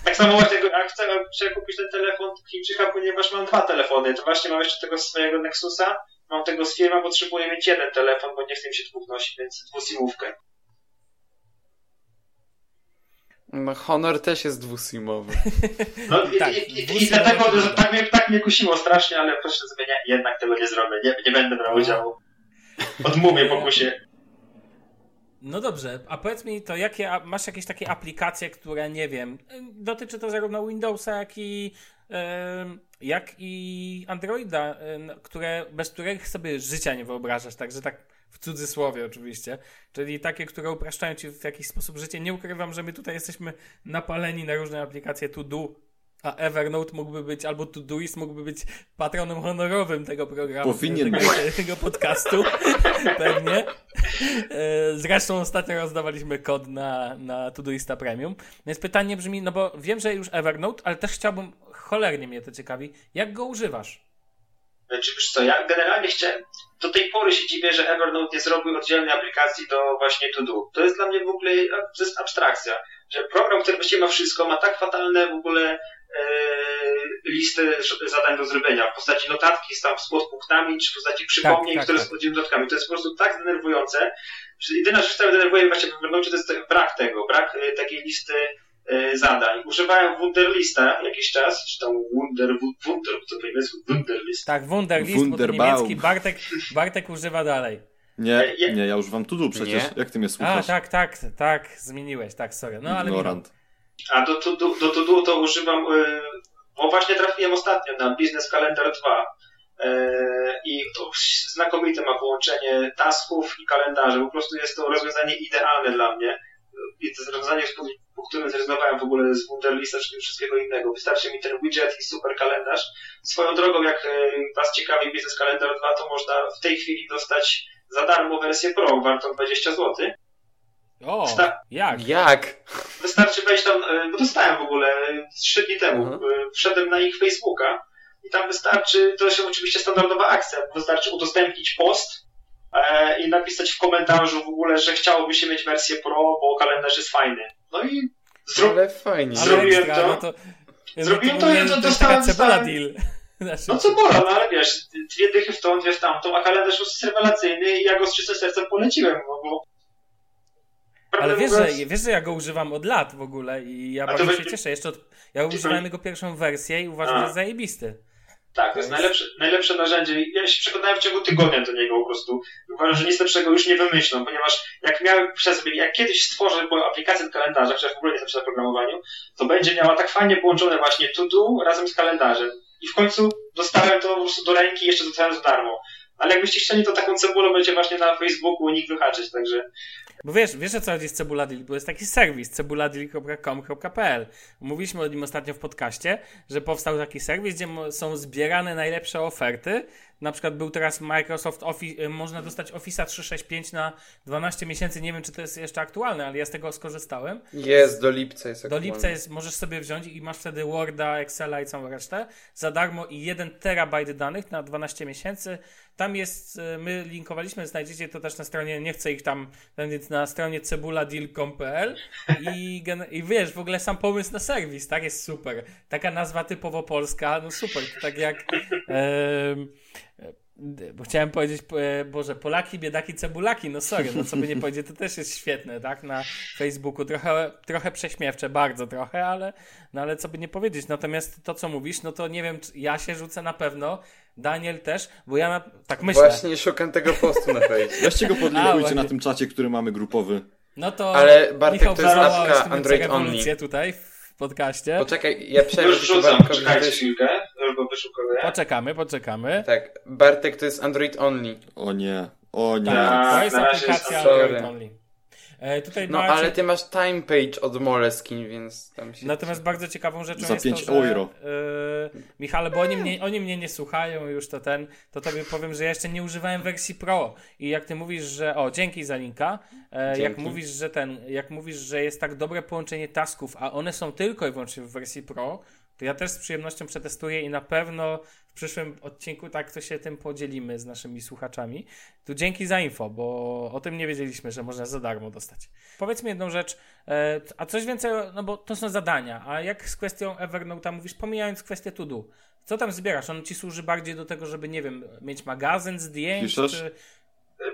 tak samo właśnie, jak chcę, chcę kupić ten telefon Chińczyka, ponieważ mam dwa telefony. To właśnie mam jeszcze tego swojego Nexusa, mam tego z firma, potrzebuję mieć jeden telefon, bo nie chcę mi się dwóch nosić, więc dwusimówkę. No, Honor też jest dwusimowy. [laughs] No i, Tak, i, i, i dlatego że tak. mnie, tak mnie kusiło strasznie, ale proszę sobie, nie, jednak tego nie zrobię, nie, nie będę brał udziału. Odmówię pokusie. No dobrze, a powiedz mi to, jakie, masz jakieś takie aplikacje, które, nie wiem, dotyczy to zarówno Windowsa, jak i, jak i Androida, które, bez których sobie życia nie wyobrażasz, także tak w cudzysłowie oczywiście, czyli takie, które upraszczają ci w jakiś sposób życie. Nie ukrywam, że my tutaj jesteśmy napaleni na różne aplikacje to do, a Evernote mógłby być, albo Todoist mógłby być patronem honorowym tego programu, Powinien tego, [laughs] tego podcastu, [laughs] pewnie. E, Zresztą ostatnio rozdawaliśmy kod na, na Todoista Premium. Więc pytanie brzmi, no bo wiem, że już Evernote, ale też chciałbym, cholernie mnie to ciekawi, jak go używasz? Znaczy, wiesz co, ja generalnie chciałem, do tej pory się dziwię, że Evernote nie zrobił oddzielnej aplikacji do właśnie To Do. To jest dla mnie w ogóle, to jest abstrakcja, że program, który właściwie ma wszystko, ma tak fatalne w ogóle e, listy zadań do zrobienia w postaci notatki z tam z podpunktami, czy w postaci przypomnień, tak, które tak. są podzielone dodatkami. To jest po prostu tak denerwujące, że jedyna rzecz, która denerwuje właśnie w Evernote, to jest brak tego, brak e, takiej listy zadań. Używałem Wunderlista jakiś czas, czy tam Wunder, Wunder, co to jest, Wunderlist. Tak, Wunderlist, bo to Wunderbaum. niemiecki, Bartek, Bartek używa dalej. Nie, Ja- nie, ja już wam tu du przecież. Nie? Jak ty mnie A, słuchasz? tak, tak, tak, zmieniłeś, tak, sorry. No ale Ignorant. A do to, do, do, to, do to używam, y, bo właśnie trafiłem ostatnio na Business Calendar 2 y, i to znakomite ma połączenie tasków i kalendarzy. Po prostu jest to rozwiązanie idealne dla mnie. I to jest rozwiązanie, po- którym zrezygnowałem w ogóle z Wunderlista czy wszystkiego innego. Wystarczy mi ten widget i super kalendarz. Swoją drogą, jak y, Was ciekawi Business Calendar 2, to można w tej chwili dostać za darmo wersję Pro, wartą 20 zł. O, Sta- jak? Jak? Wystarczy wejść tam, e, bo dostałem w ogóle e, trzy dni temu, Mhm. e, wszedłem na ich Facebooka i tam wystarczy, to jest oczywiście standardowa akcja, wystarczy udostępnić post e, i napisać w komentarzu w ogóle, że chciałoby się mieć wersję Pro, bo kalendarz jest fajny. No i zrób, Ale fajnie. Zrobiłem to. no to Zrobiłem no to, ja to to taka dostałem- cebula deal. [laughs] No co pora, no ale wiesz, dwie dychy w tą, dwie w tamtą, a kalendarz jest rewelacyjny i ja go z czystym sercem poleciłem, bo... ale wiesz że, wiesz, że ja go używam od lat w ogóle i ja A to bardzo się będzie- cieszę. Jeszcze od, ja używałem jego pierwszą wersję i uważam, A. że jest zajebisty. Tak, to jest najlepsze, najlepsze narzędzie. Ja się przekonałem w ciągu tygodnia do niego po prostu. Uważam, że nic lepszego już nie wymyślą, ponieważ jak miałem przez sobie, jak kiedyś stworzę aplikację do kalendarza, chociaż w ogóle nie jestem przy programowaniu, to będzie miała tak fajnie połączone właśnie to do razem z kalendarzem. I w końcu dostałem to po prostu do ręki jeszcze dostałem za darmo. Ale jakbyście chcieli, to taką cebulą będzie właśnie na Facebooku nikt wyhaczyć, także Bo wiesz, wiesz o co chodzi z Cebula Deal? Bo jest taki serwis cebuladil.com.pl. Mówiliśmy o nim ostatnio w podcaście, że powstał taki serwis, gdzie są zbierane najlepsze oferty. Na przykład był teraz Microsoft Office, y, można dostać Office'a 365 na 12 miesięcy. Nie wiem, czy to jest jeszcze aktualne, ale ja z tego skorzystałem. Jest, do lipca jest Do aktualnie. lipca jest, możesz sobie wziąć i masz wtedy Worda, Excela i całą resztę za darmo i 1 terabajt danych na 12 miesięcy. Tam jest, y, my linkowaliśmy, znajdziecie to też na stronie, nie chcę ich tam, na stronie cebuladil.pl i, i wiesz, w ogóle sam pomysł na serwis, tak, jest super. Taka nazwa typowo polska, no super, to tak jak... bo chciałem powiedzieć, e, Boże, Polaki, biedaki, cebulaki, no sorry, no co by nie powiedzieć, to też jest świetne, tak, na Facebooku, trochę, trochę prześmiewcze, bardzo trochę, ale, no ale co by nie powiedzieć, natomiast to, co mówisz, no to nie wiem, ja się rzucę na pewno, Daniel też, bo ja na, tak myślę, Właśnie szukam tego postu na Facebooku. Weźcie go podlinkujcie A, na tym czacie, który mamy grupowy. no to Ale, Bartek, Michał to jest apka Android only. tutaj w podcaście, Poczekaj, ja przejdę już tylko rzucam, Bartkowi, czekajcie chwilkę, go wyszukuję. poczekamy, poczekamy, Tak, Bartek to jest Android only. O nie, o nie. tak, to Tak, jest razie aplikacja jest- Android Sorry. Only. E, tutaj No ale ty masz time page od Moleskin, więc tam się... Natomiast bardzo ciekawą rzeczą Za jest pięć to, że, euro. Yy, Michale, bo oni mnie, oni mnie nie słuchają już to ten, to tobie powiem, że ja jeszcze nie używałem wersji Pro. I jak ty mówisz, że o, dzięki za linka, e, jak mówisz, że ten, jak mówisz, że jest tak dobre połączenie tasków, a one są tylko i wyłącznie w wersji Pro, to ja też z przyjemnością przetestuję i na pewno przyszłym odcinku tak to się tym podzielimy z naszymi słuchaczami. Tu dzięki za info, bo o tym nie wiedzieliśmy, że można za darmo dostać. Powiedz mi jedną rzecz, e, a coś więcej, no bo to są zadania, a jak z kwestią Evernote'a mówisz, pomijając kwestię to do, co tam zbierasz? On ci służy bardziej do tego, żeby, nie wiem, mieć magazyn zdjęć, Piszesz? czy...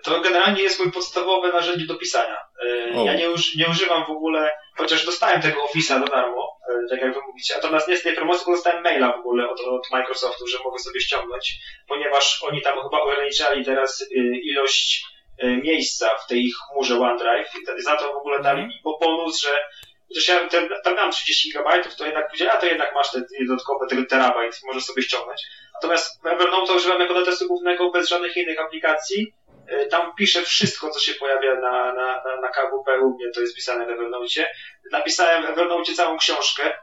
To generalnie jest mój podstawowe narzędzie do pisania. E, O. Ja nie, uż, nie używam w ogóle, chociaż dostałem tego Office'a za darmo, e, tak jak wy mówicie, natomiast nie z tej promocji, tylko dostałem maila w ogóle od, od Microsoftu, że mogę sobie ściągnąć, ponieważ oni tam chyba ograniczali teraz e, ilość e, miejsca w tej chmurze OneDrive i za to w ogóle dali mi bo- bonus, że Chociaż ja ten, tam miałem 30 GB, to jednak a to jednak masz te dodatkowe tego terabajt, możesz sobie ściągnąć. Natomiast Evernote używam jako do testu głównego bez żadnych innych aplikacji. Y, Tam piszę wszystko, co się pojawia na, na, na, na KWP, u mnie to jest pisane w Evernote. Napisałem w Evernote całą książkę.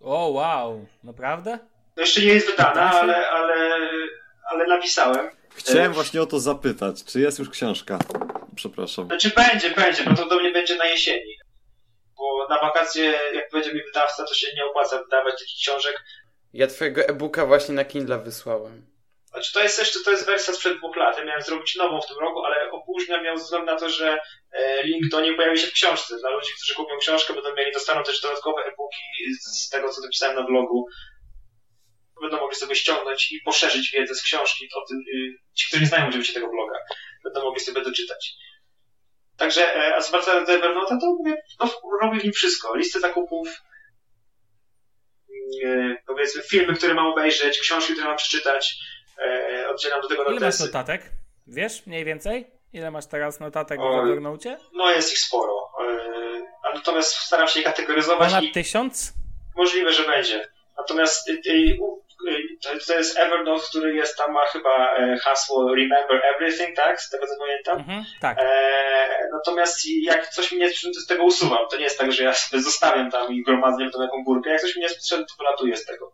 O, wow, naprawdę? No jeszcze nie jest wydana, ale, ale, ale napisałem. Chciałem właśnie o to zapytać, czy jest już książka? Przepraszam. Znaczy będzie, będzie, prawdopodobnie będzie na jesieni. Bo na wakacje, jak będzie mi wydawca, to się nie opłaca wydawać takich książek. Ja twojego e-booka właśnie na Kindle wysłałem. Znaczy to jest jeszcze, to jest wersja sprzed dwóch lat. Ja miałem zrobić nową w tym roku, ale opóźniam ją ze względu na to, że e, link do niej pojawi się w książce. Dla ludzi, którzy kupią książkę, będą mieli, dostaną też dodatkowe e-booki z tego, co napisałem na blogu. Będą mogli sobie ściągnąć i poszerzyć wiedzę z książki o tym, y, ci, którzy nie znają oczywiście tego bloga, będą mogli sobie doczytać. Także, e, a zwracając do Evernote'a, to mówię, no, robię w nim wszystko. Listy zakupów, e, powiedzmy filmy, które mam obejrzeć, książki, które mam przeczytać, e, oddzielam do tego Ile masz notesy. notatek? Wiesz, mniej więcej? Ile masz teraz notatek w Oj. Evernote? No jest ich sporo. E, natomiast staram się je kategoryzować Ponad tysiąc? możliwe, że będzie. Natomiast y, y, y, to, jest Evernote, który jest tam, ma chyba e, hasło Remember Everything, tak? Z tego co pamiętam. Mhm, tak. E, natomiast jak coś mi nie jest potrzebne, to z tego usuwam. To nie jest tak, że ja sobie [laughs] zostawiam tam i gromadzę tą jaką górkę. Jak coś mi nie jest potrzebne, to wylatuję z tego.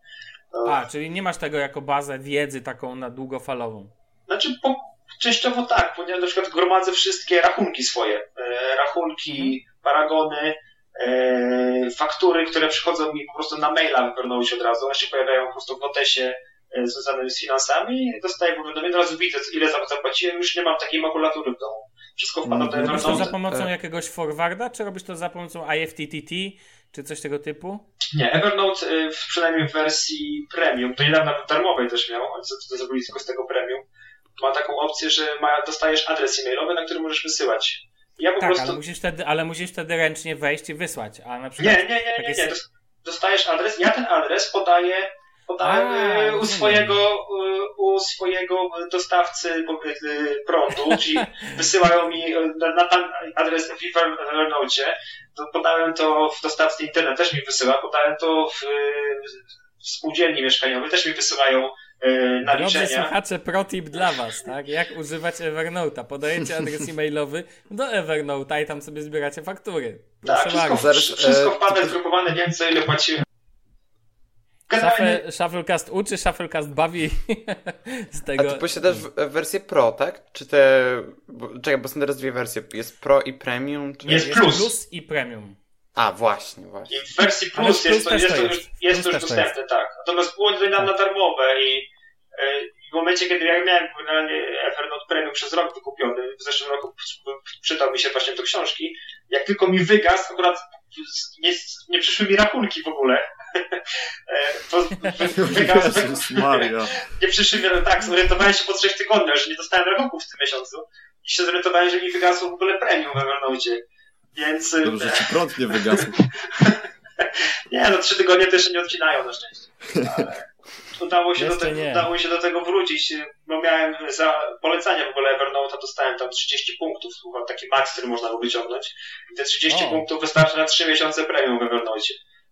No, A, czyli nie masz tego jako bazę wiedzy taką na długofalową. Znaczy, po, Częściowo tak, ponieważ na przykład gromadzę wszystkie rachunki swoje. E, rachunki, paragony, e, faktury, które przychodzą mi po prostu na maila w Evernote od razu. One się pojawiają po prostu w notesie e, związanym z finansami. Dostaję powiadomienie, od razu widzę, ile za- zapłaciłem. Już nie mam takiej makulatury w domu. Wszystko wpada do Robisz to za pomocą E. jakiegoś forwarda, czy robisz to za pomocą IFTTT, czy coś tego typu? Nie, Evernote y, w, przynajmniej w wersji premium, to niedawno darmowej też miał, oni co to zrobili tylko z tego premium, ma taką opcję, że ma, dostajesz adres e-mailowy, na który możesz wysyłać. Ja po Tak, prostu... ale musisz, wtedy, ale musisz wtedy ręcznie wejść i wysłać, a na przykład... Nie, nie, nie, nie, nie. Dos- Dostajesz adres, ja ten adres podaję, podaję A, u swojego, u swojego dostawcy prądu, czyli [laughs] wysyłają mi y, na, na ten adres w Evernote, podałem to w dostawcy internet, też mi wysyła, podałem to w, w spółdzielni mieszkaniowej, też mi wysyłają Drodzy naliczenia. słuchacze, protip dla was, tak? Jak używać Evernote'a. Podajecie adres [laughs] e-mailowy do Evernote'a i tam sobie zbieracie faktury. Tak, Proszę wszystko, bardzo. Wszystko e, wpada zgrupowane, wiem co ile płaciłem. Generalnie, Shuffle, Shufflecast uczy, Shufflecast bawi [laughs] z A tego. ty posiadasz w- wersję Pro, tak? Czy te... Bo, czekaj, bo są teraz dwie wersje. Jest Pro i Premium? Czy... Jest Jest plus. plus i premium. A, właśnie, właśnie. I w wersji Plus, Plus jest, to, jest, to to jest. już, jest to już też to dostępne, tak. Natomiast było niedawno darmowe i e, w momencie, kiedy ja miałem generalnie Evernote Premium przez rok wykupiony, w zeszłym roku przydał mi się właśnie do książki, jak tylko mi wygasł, akurat nie, nie przyszły mi rachunki w ogóle. [laughs] E, to wygasł, [laughs] Jezus Maria. [laughs] nie przyszły mi, tak, zorientowałem się po trzech tygodniach, że nie dostałem rachunków w tym miesiącu i się zorientowałem, że mi wygasło w ogóle premium w Evernote. Więc e, Dobrze, że ci prąd nie wygasł. Nie, no trzy tygodnie to jeszcze nie odcinają na szczęście. Ale udało się, do Jeszcze nie. udało się do tego wrócić, bo miałem za polecania w ogóle Evernote'a dostałem tam 30 punktów, chyba taki max, który można było wyciągnąć. I te 30 O. punktów wystarczy na 3 miesiące premium w Evernote.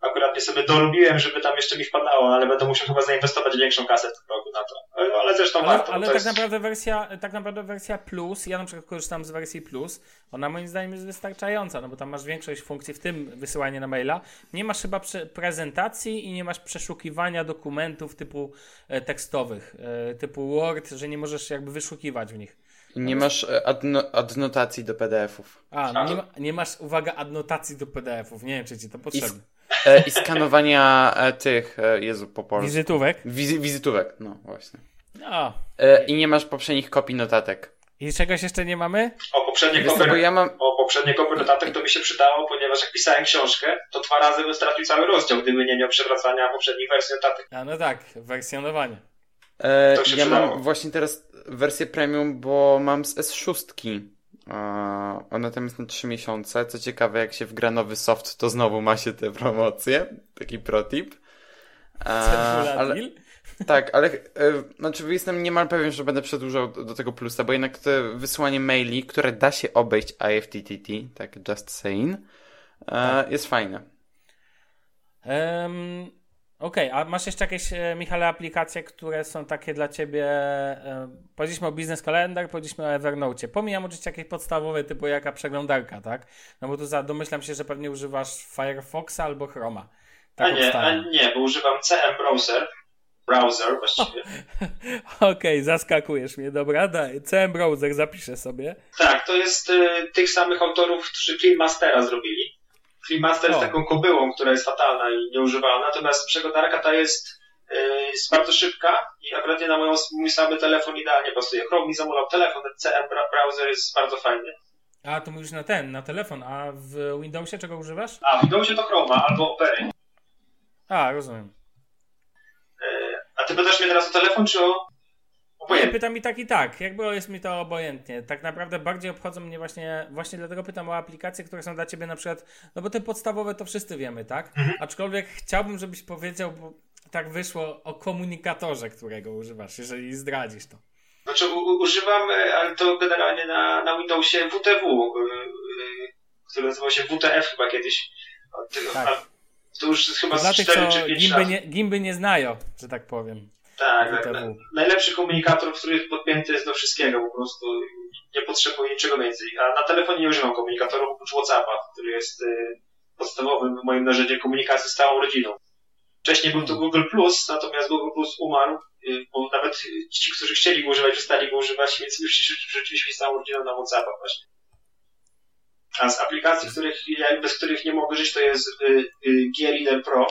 Akurat nie sobie dorobiłem, żeby tam jeszcze mi wpadało, ale będę musiał chyba zainwestować większą kasę w tym roku na to. Ale, ale zresztą Ale, warto. ale tak jest... naprawdę wersja, tak naprawdę wersja Plus, ja na przykład korzystam z wersji Plus, ona moim zdaniem jest wystarczająca, no bo tam masz większość funkcji, w tym wysyłanie na maila. Nie masz chyba prze- prezentacji i nie masz przeszukiwania dokumentów typu e, tekstowych, e, typu Word, że nie możesz jakby wyszukiwać w nich. Nie masz e, adno, adnotacji do PDF-ów. A, no nie, ma, nie masz, uwaga, adnotacji do PDF-ów. Nie wiem, czy ci to I, potrzebne. E, I skanowania e, tych, e, Jezu, po polsku. Wizytówek? Wizy, wizytówek, no właśnie. No. E, I nie masz poprzednich kopii notatek. I czegoś jeszcze nie mamy? O poprzednie Wiesz co, kopy, bo ja mam... o poprzednie kopy notatek to mi się przydało, ponieważ jak pisałem książkę, to dwa razy bym stracił cały rozdział, gdyby nie miał przewracania poprzednich wersji notatek. A no tak, wersjonowanie. E, To się ja przydało. mam właśnie teraz wersję premium, bo mam z S6. Ona tam jest na 3 miesiące. Co ciekawe, jak się wgra nowy soft, to znowu ma się te promocje. Taki protip. [laughs] Ale, tak, ale e, znaczy jestem niemal pewien, że będę przedłużał do, do tego plusa, bo jednak to wysyłanie maili, które da się obejść IFTTT, tak just saying, e, jest fajne. Em, Okej, a masz jeszcze jakieś, e, Michale, aplikacje, które są takie dla ciebie, e, powiedzieliśmy o Business Calendar, powiedzieliśmy o Evernote. Pomijam oczywiście jakieś podstawowe, typu jaka przeglądarka, tak? No bo tu za, domyślam się, że pewnie używasz Firefoxa albo Chroma. Tak a nie, a nie, bo używam CM Browser, browser właściwie. [laughs] Okej, zaskakujesz mnie, dobra, daj. CM Browser, zapiszę sobie. Tak, to jest y, tych samych autorów, którzy Clean Mastera zrobili. Clean Master O. jest taką kobyłą, która jest fatalna i nieużywalna, natomiast przeglądarka ta jest, y, jest bardzo szybka i akurat na moją, mój słaby telefon idealnie pasuje. Chrome mi zamulał telefon, ten CM browser jest bardzo fajny. A, to mówisz na ten, na telefon, a w Windowsie czego używasz? A, w Windowsie to Chroma albo Opery. A, rozumiem. Y, a ty pytasz mnie teraz o telefon, czy o... Nie, Obojętnie. pytam i tak i tak. Jakby jest mi to obojętnie. Tak naprawdę bardziej obchodzą mnie właśnie, właśnie dlatego pytam o aplikacje, które są dla ciebie na przykład, no bo te podstawowe to wszyscy wiemy, tak? Aczkolwiek chciałbym, żebyś powiedział, bo tak wyszło o komunikatorze, którego używasz, jeżeli zdradzisz to. Znaczy u, używam, y, ale to generalnie na, na Windowsie WTW, y, y, który nazywał się WTF chyba kiedyś. O, ty- Tak. a To już jest chyba To z tych, 4 co czy 5 gimby lat. nie, gimby nie znają, że tak powiem. Tak, tak. WTW. na- Najlepszy komunikator, który podpięty jest do wszystkiego, po prostu nie potrzebuję niczego więcej. A na telefonie nie używam komunikatorów oprócz Whatsappa, który jest y, podstawowym moim narzędziem komunikacji z całą rodziną. Wcześniej był to Google Plus, natomiast Google Plus umarł y, bo nawet ci, którzy chcieli go używać, przestali go używać, więc już rzeczywiście całą rodziną na WhatsAppa właśnie. A z aplikacji, których, bez których nie mogę żyć, to jest G-Reader Pro,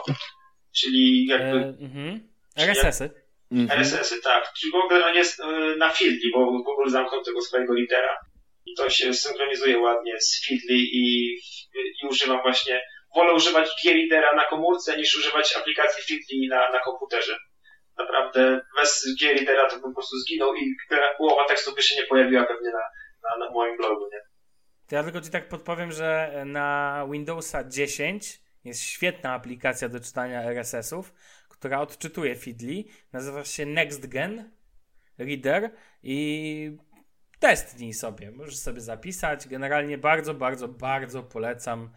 czyli jakby... E, mhm. RSS-y. Mhm. RSS-y, tak. Czyli Google jest na Feedly, bo Google zamknął tego swojego lidera. I to się synchronizuje ładnie z Feedly i, i używam właśnie wolę używać G-Readera na komórce niż używać aplikacji Feedly na, na komputerze. Naprawdę bez G-Readera to bym po prostu zginął i połowa tekstu by się nie pojawiła pewnie na, na, na moim blogu, nie? To ja tylko Ci tak podpowiem, że na Windowsa 10 jest świetna aplikacja do czytania RSS-ów, która odczytuje Feedly. Nazywa się NextGen Reader i testnij sobie. Możesz sobie zapisać. Generalnie bardzo, bardzo, bardzo polecam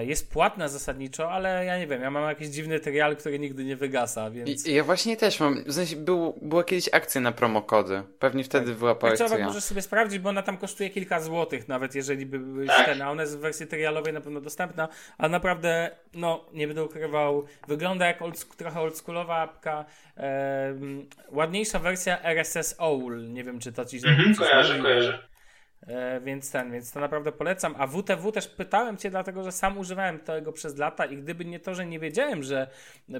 jest płatna zasadniczo, ale ja nie wiem, ja mam jakiś dziwny trial, który nigdy nie wygasa, więc... I, ja właśnie też mam, w sensie był, była kiedyś akcja na promokody, pewnie wtedy tak. była akcja. Co, możesz sobie sprawdzić, bo ona tam kosztuje kilka złotych, nawet jeżeli by były tak. ten, a ona jest w wersji trialowej na pewno dostępna, ale naprawdę, no, nie będę ukrywał, wygląda jak old, trochę oldschoolowa apka, e, ładniejsza wersja RSS OWL, nie wiem, czy to ci... Mhm, kojarzę, kojarzę. E, więc ten, więc to naprawdę polecam. A WTW też pytałem Cię, dlatego że sam używałem tego przez lata i gdyby nie to, że nie wiedziałem, że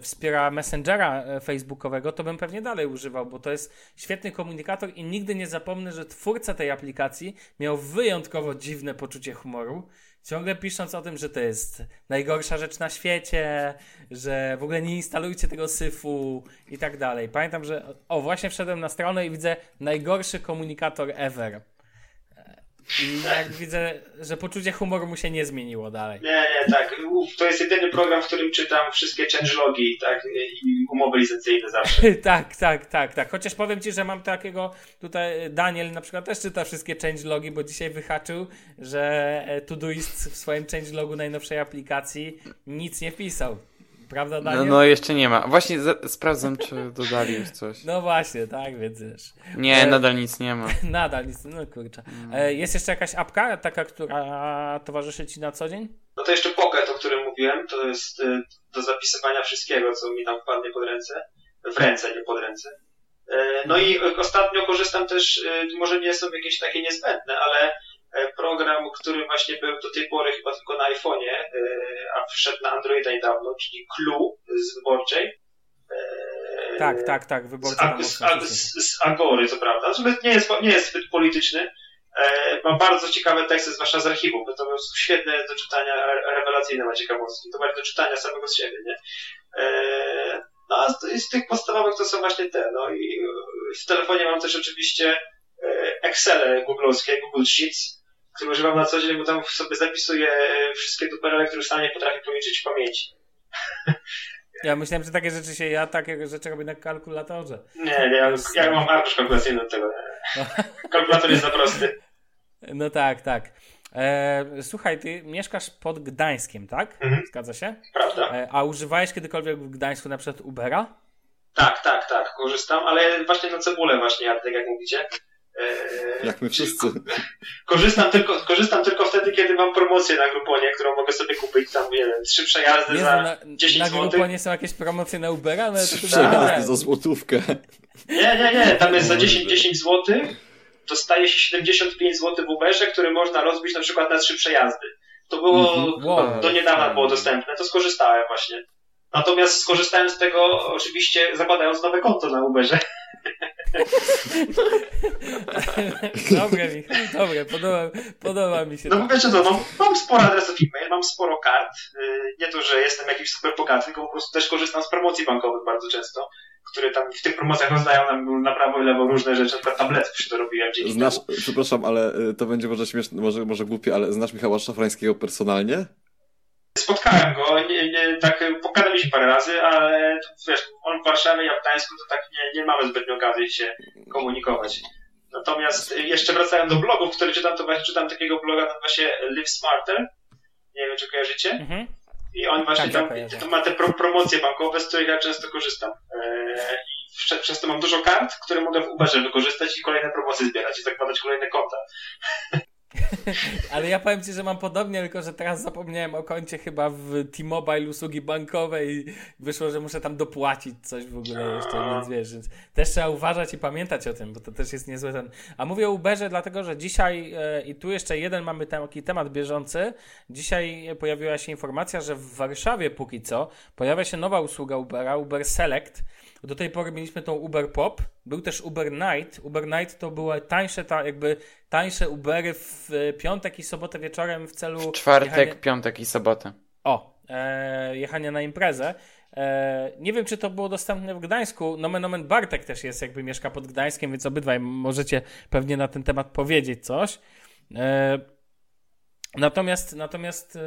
wspiera Messengera e, Facebookowego, to bym pewnie dalej używał, bo to jest świetny komunikator i nigdy nie zapomnę, że twórca tej aplikacji miał wyjątkowo dziwne poczucie humoru. Ciągle pisząc o tym, że to jest najgorsza rzecz na świecie, że w ogóle nie instalujcie tego syfu i tak dalej. Pamiętam, że o, właśnie wszedłem na stronę i widzę najgorszy komunikator ever i jak widzę, że poczucie humoru mu się nie zmieniło dalej. Nie, nie, tak. To jest jedyny program, w którym czytam wszystkie changelogi, tak, i umowy licencyjne zawsze. [laughs] tak, tak, tak, tak. Chociaż powiem Ci, że mam takiego, tutaj Daniel na przykład też czyta wszystkie changelogi, bo dzisiaj wyhaczył, że e, Todoist w swoim changelogu najnowszej aplikacji nic nie wpisał. Prawda, no, Daniel? No, no jeszcze nie ma. Właśnie sprawdzam, czy dodali już coś. No właśnie, tak, więc wiesz. Nie, e... nadal nic nie ma. [laughs] nadal nic, no kurczę. E, jest jeszcze jakaś apka, taka, która towarzyszy Ci na co dzień? No to jeszcze Pocket, o którym mówiłem, to jest e, do zapisywania wszystkiego, co mi tam wpadnie pod ręce. W ręce, nie pod ręce. E, no i ostatnio korzystam też, może nie są jakieś takie niezbędne, ale E, program, który właśnie był do tej pory chyba tylko na iPhone'ie, e, a wszedł na Androida niedawno, czyli Clue z wyborczej. E, tak, tak, tak, wyborczej. Z, z, z, Agory, co prawda. Nie jest, nie jest zbyt polityczny. Ma bardzo ciekawe teksty, zwłaszcza z archiwum. To są świetne do czytania, rewelacyjne ma ciekawostki. To bardziej do czytania samego z siebie, nie? No a z tych podstawowych to są właśnie te. No i w telefonie mam też oczywiście Excel googlowskie, Google Sheets, który używam na co dzień, bo tam sobie zapisuję wszystkie duperele, które sam nie potrafię policzyć w pamięci. [laughs] Ja myślałem, że takie rzeczy się, ja takie rzeczy robię na kalkulatorze. Nie, nie ja, ja mam arkusz kalkulacyjny od tego. No. [laughs] Kalkulator jest za prosty. [laughs] No tak, tak. E, słuchaj, ty mieszkasz pod Gdańskiem, tak? Mhm. Zgadza się? Prawda. E, a używałeś kiedykolwiek w Gdańsku na przykład Ubera? Tak, tak, tak, korzystam, ale właśnie na cebulę właśnie, jak mówicie. E, Jak my wszyscy. Korzystam tylko, korzystam tylko wtedy, kiedy mam promocję na Gruponie, którą mogę sobie kupić tam, nie wiem, trzy przejazdy Jezu, za na, 10 zł. Na Gruponie są jakieś promocje na Ubera? No, trzy przejazdy za złotówkę. Nie, nie, nie, tam jest za 10, 10 zł dostaje się 75 zł w Uberze, które można rozbić na przykład na trzy przejazdy. To było, mm -hmm. wow. do niedawna było dostępne, to skorzystałem właśnie. Natomiast skorzystałem z tego oczywiście zakładając nowe konto na Uberze. [laughs] dobre, Michał, dobre, podoba, podoba mi się. No wiecie co, mam, mam sporo adresów e-mail, mam sporo kart. Y, nie to, że jestem jakiś super bogaty, tylko po prostu też korzystam z promocji bankowych bardzo często, które tam w tych promocjach rozdają nam na prawo i lewo różne rzeczy, na przykład tabletów się dorobiłem dzięki znasz, temu. Przepraszam, ale y, to będzie może śmieszne, może, może głupie, ale znasz Michała Szafrańskiego personalnie? Spotkałem go, nie, nie, tak pokazaliśmy parę razy, ale wiesz, on w Warszawie, ja w Gdańsku, to tak nie, nie mamy zbytnio okazji się komunikować. Natomiast jeszcze wracając do blogów, które czytam, to właśnie czytam takiego bloga, nazywa się Live Smarter. Nie wiem, czy kojarzycie. Mhm. I on właśnie tak, tam to ma te pro, promocje bankowe, z których ja często korzystam. Eee, I przez to mam dużo kart, które mogę w Uberze wykorzystać i kolejne promocje zbierać i zakładać kolejne konta. [laughs] Ale ja powiem Ci, że mam podobnie, tylko że teraz zapomniałem o koncie chyba w T-Mobile usługi bankowej i wyszło, że muszę tam dopłacić coś w ogóle jeszcze, więc wiesz, więc też trzeba uważać i pamiętać o tym, bo to też jest niezły ten... A mówię o Uberze dlatego, że dzisiaj e, i tu jeszcze jeden mamy taki temat bieżący. Dzisiaj pojawiła się informacja, że w Warszawie póki co pojawia się nowa usługa Ubera, Uber Select. Do tej pory mieliśmy tą Uber Pop, był też Uber Night. Uber Night to były tańsze, ta, jakby tańsze Ubery w piątek i sobotę wieczorem w celu. Czwartek, jechania- piątek i sobotę. O, e, jechania na imprezę. E, nie wiem, czy to było dostępne w Gdańsku. Nomen omen Bartek też jest, jakby mieszka pod Gdańskiem, więc obydwaj możecie pewnie na ten temat powiedzieć coś. E, natomiast natomiast e,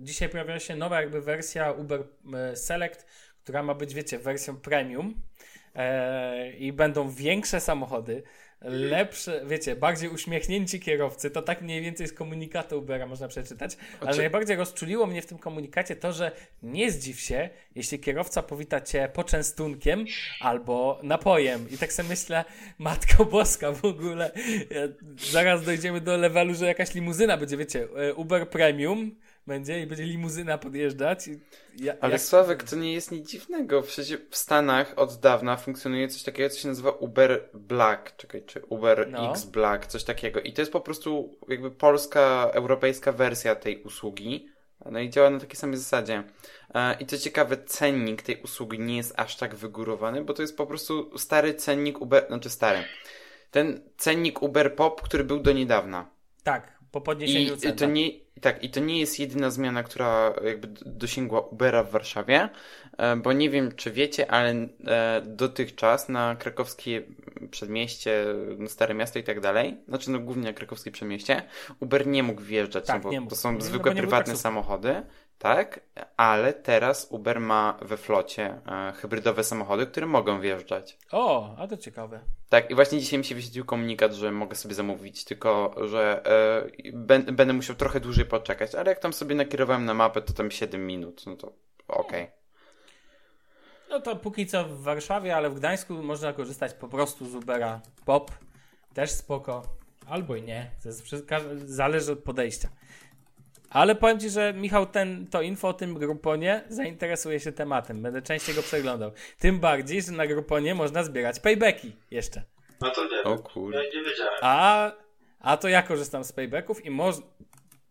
dzisiaj pojawiła się nowa jakby wersja Uber e, Select, która ma być, wiecie, wersją premium e, i będą większe samochody, lepsze, wiecie, bardziej uśmiechnięci kierowcy, to tak mniej więcej z komunikatu Ubera można przeczytać, ale Oczy- najbardziej rozczuliło mnie w tym komunikacie to, że nie zdziw się, jeśli kierowca powita cię poczęstunkiem albo napojem. I tak sobie myślę, Matko Boska w ogóle, ja, zaraz dojdziemy do levelu, że jakaś limuzyna będzie, wiecie, e, Uber Premium będzie i będzie limuzyna podjeżdżać ja, Ale jak- Sławek, to nie jest nic dziwnego. Przecież w Stanach od dawna funkcjonuje coś takiego, co się nazywa Uber Black, czekaj, czy Uber No. X Black, coś takiego. I to jest po prostu jakby polska, europejska wersja tej usługi. No i działa na takiej samej zasadzie. E, I co ciekawe, cennik tej usługi nie jest aż tak wygórowany, bo to jest po prostu stary cennik Uber, znaczy stary. Ten cennik Uber Pop, który był do niedawna. Tak, po podniesieniu I cen. to tak. nie, tak, i to nie jest jedyna zmiana, która jakby dosięgła Ubera w Warszawie, e, bo nie wiem, czy wiecie, ale e, dotychczas na krakowskie przedmieście, no Stare Miasto i tak dalej, znaczy no głównie na krakowskie przedmieście, Uber nie mógł wjeżdżać, Tak, no bo nie mógł. to są No, zwykłe był prywatne samochody, tak, ale teraz Uber ma we flocie e, hybrydowe samochody, które mogą wjeżdżać. O, a to ciekawe. Tak, i właśnie dzisiaj mi się wyświetlił komunikat, że mogę sobie zamówić, tylko że e, będę musiał trochę dłużej poczekać, ale jak tam sobie nakierowałem na mapę, to tam 7 minut, no to okej. No to póki co w Warszawie, ale w Gdańsku można korzystać po prostu z Ubera Pop. Też spoko. Albo i nie. To jest zależy od podejścia. Ale powiem Ci, że Michał, ten, to info o tym Gruponie zainteresuje się tematem. Będę częściej go przeglądał. Tym bardziej, że na Gruponie można zbierać paybacki jeszcze. No to nie, O kurde. nie, nie wiedziałem. A, a to ja korzystam z paybacków i można.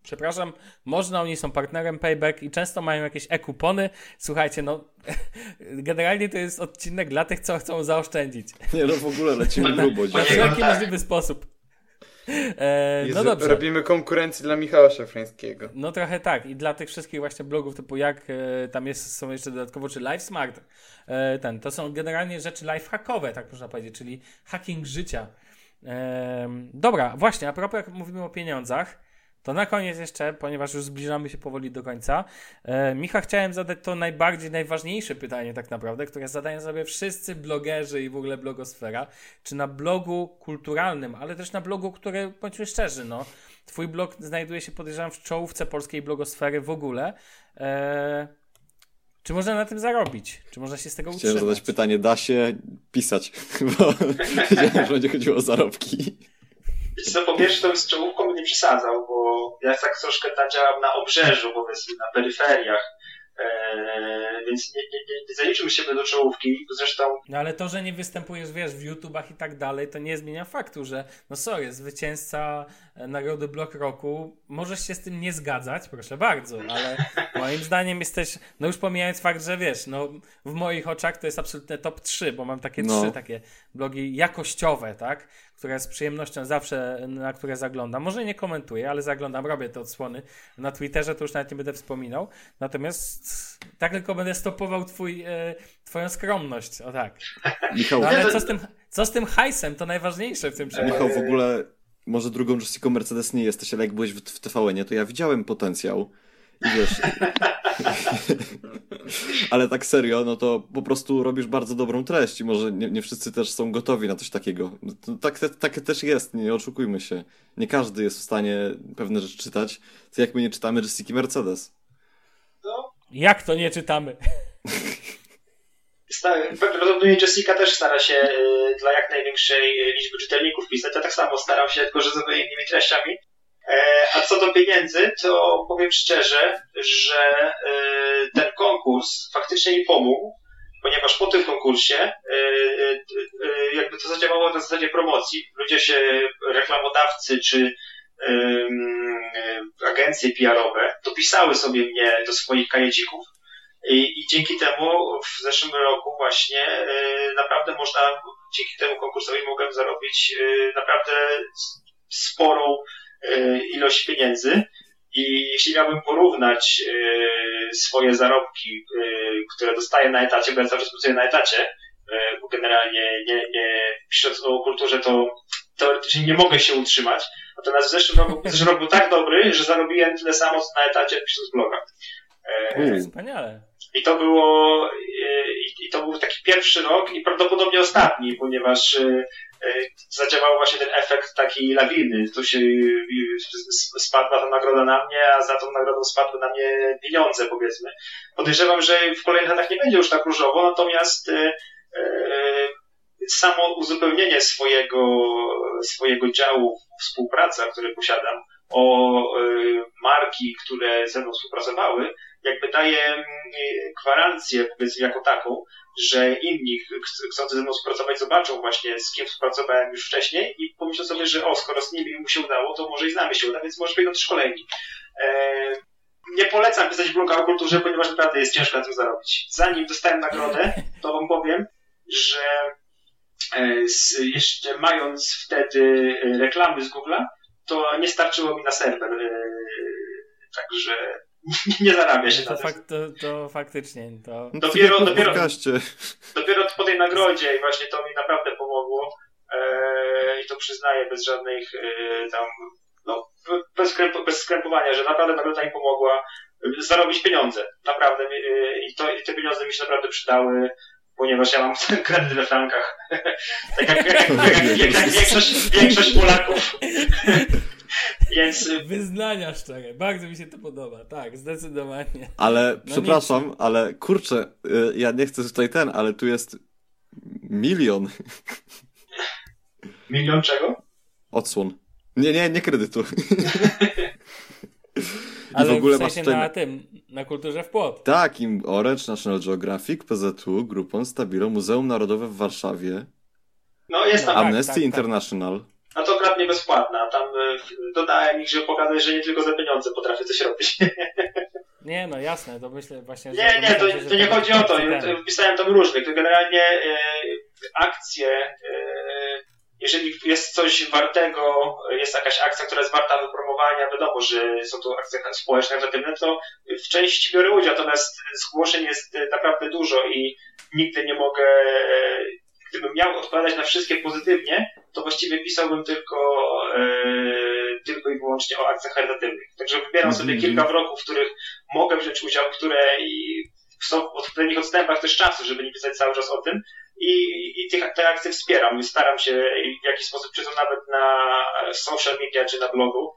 Przepraszam, można, oni są partnerem Payback i często mają jakieś e-kupony. Słuchajcie, no, [laughs] generalnie to jest odcinek dla tych, co chcą zaoszczędzić. Nie no, w ogóle lecimy [laughs] grubo Na wszelki możliwy sposób. [laughs] E, no Jezu, dobrze. Robimy konkurencję dla Michała Szafrańskiego. No trochę tak. I dla tych wszystkich właśnie blogów typu jak e, tam jest, są jeszcze dodatkowo, czy Life Smart, e, ten, to są generalnie rzeczy lifehackowe, tak można powiedzieć, czyli hacking życia. E, dobra, właśnie, a propos jak mówimy o pieniądzach, to na koniec jeszcze, ponieważ już zbliżamy się powoli do końca, e, Micha, chciałem zadać to najbardziej, najważniejsze pytanie tak naprawdę, które zadają sobie wszyscy blogerzy i w ogóle blogosfera. Czy na blogu kulturalnym, ale też na blogu, który, bądźmy szczerzy, no, twój blog znajduje się, podejrzewam, w czołówce polskiej blogosfery w ogóle. E, czy można na tym zarobić? Czy można się z tego Chciałem utrzymać? zadać pytanie, da się pisać? [laughs] Bo [laughs] wiedziałem, że będzie chodziło o zarobki. Wiecie co, po pierwsze to bym z czołówką nie przesadzał, bo ja tak troszkę tam działam na obrzeżu, powiedzmy, na peryferiach, eee, więc nie, nie, nie, nie zaliczył siebie do czołówki. Zresztą No ale to, że nie występujesz, wiesz, w YouTubach i tak dalej, to nie zmienia faktu, że no sorry, zwycięzca e, Nagrody Blok Roku, możesz się z tym nie zgadzać, proszę bardzo, ale [laughs] moim zdaniem jesteś, no już pomijając fakt, że wiesz, no w moich oczach to jest absolutne top 3, bo mam takie No. trzy takie blogi jakościowe, tak, które z przyjemnością zawsze, na które zaglądam. Może nie komentuję, ale zaglądam, robię te odsłony. Na Twitterze to już nawet nie będę wspominał. Natomiast tak tylko będę stopował twój, e, twoją skromność. O tak. Michał, No, ale co z, tym, co z tym hajsem? To najważniejsze w tym przypadku. Michał, w ogóle może drugą Jessica Mercedes nie jesteś, ale jak byłeś w, w TVN-ie, to ja widziałem potencjał. I wiesz... [laughs] ale tak serio, no to po prostu robisz bardzo dobrą treść i może nie, nie wszyscy też są gotowi na coś takiego. No tak, tak, tak też jest, nie oszukujmy się. Nie każdy jest w stanie pewne rzeczy czytać, to jak my nie czytamy Jessica Mercedes. no, Jak to nie czytamy? prawdopodobnie Jessica też stara się e, dla jak największej liczby czytelników pisać. Ja tak samo staram się, tylko że z innymi treściami. E, a co do pieniędzy, to powiem szczerze, że e, ten konkurs faktycznie mi pomógł, ponieważ po tym konkursie e, jakby to zadziałało na zasadzie promocji. Ludzie się, reklamodawcy czy agencje PR-owe dopisały sobie mnie do swoich kajecików i, i dzięki temu w zeszłym roku właśnie naprawdę można, dzięki temu konkursowi mogłem zarobić naprawdę sporą ilość pieniędzy. I jeśli miałbym porównać e, swoje zarobki, e, które dostaję na etacie, bo ja cały czas pracuję na etacie, bo generalnie nie, nie pisząc o kulturze, to teoretycznie nie mogę się utrzymać. Natomiast w zeszłym roku, w zeszłym roku był tak dobry, że zarobiłem tyle samo co na etacie pisząc bloga. Wspaniale. I to było, i to był taki pierwszy rok i prawdopodobnie ostatni, ponieważ E, zadziałał właśnie ten efekt takiej lawiny. Tu się spadła ta nagroda na mnie, a za tą nagrodą spadły na mnie pieniądze, powiedzmy. Podejrzewam, że w kolejnych latach nie będzie już tak różowo, natomiast e, samo uzupełnienie swojego, swojego działu współpraca, który posiadam, o marki, które ze mną współpracowały, jakby daje mm, gwarancję, powiedzmy, jako taką, że inni chcący ze mną współpracować zobaczą właśnie z kim współpracowałem już wcześniej i pomyślą sobie, że o, skoro z nimi mu się udało, to może i znamy się uda, więc może będą też kolejni. E, nie polecam pisać bloga o kulturze, ponieważ naprawdę jest ciężko na tym zarobić. Zanim dostałem nagrodę, to wam powiem, że e, jeszcze mając wtedy reklamy z Google'a, to nie starczyło mi na serwer. E, także nie zarabia się to, na fak, to, to faktycznie. To... Dopiero, dopiero, dopiero po tej nagrodzie i właśnie to mi naprawdę pomogło e, i to przyznaję bez żadnych e, tam, no, bez, skręp, bez skrępowania, że naprawdę nagroda mi pomogła zarobić pieniądze. Naprawdę. E, I, to, I te pieniądze mi się naprawdę przydały ponieważ ja mam ten kredyt we frankach. tak jak, jak, jak, jak, większość, większość Polaków. Więc... Wyznania szczere, bardzo mi się to podoba, tak, zdecydowanie. Ale, no przepraszam, nic. ale kurczę, y, ja nie chcę tutaj ten, ale tu jest milion. Milion czego? Odsłon. Nie, nie, nie kredytu. Ale w ogóle w sensie na tym, na kulturze w płot. Tak, im Orange, National Geographic, PZU, Grupon, Stabilo, Muzeum Narodowe w Warszawie. No jest tam. Amnesty tak, tak, tak. International. Tak. A to akurat nie bezpłatna. Tam e, dodałem ich, żeby pokazać, że nie tylko za pieniądze potrafię coś robić. [laughs] Nie, no jasne, to myślę właśnie, że... Nie, nie, to, to nie chodzi o to. Wpisałem tam różnych. To generalnie e, akcje, e, jeżeli jest coś wartego, jest jakaś akcja, która jest warta wypromowania, wiadomo, że są to akcje społeczne, negatywne, to w części biorę udział, natomiast zgłoszeń jest naprawdę dużo i nigdy nie mogę gdybym miał odpowiadać na wszystkie pozytywnie, to właściwie pisałbym tylko, e, tylko i wyłącznie o akcjach charytatywnych. Także wybieram sobie mm -hmm. kilka wroków, w których mogę wziąć udział, które i są w odpowiednich odstępach też czasu, żeby nie pisać cały czas o tym. I, i te, te akcje wspieram. Staram się w jakiś sposób, czy to nawet na social media, czy na blogu.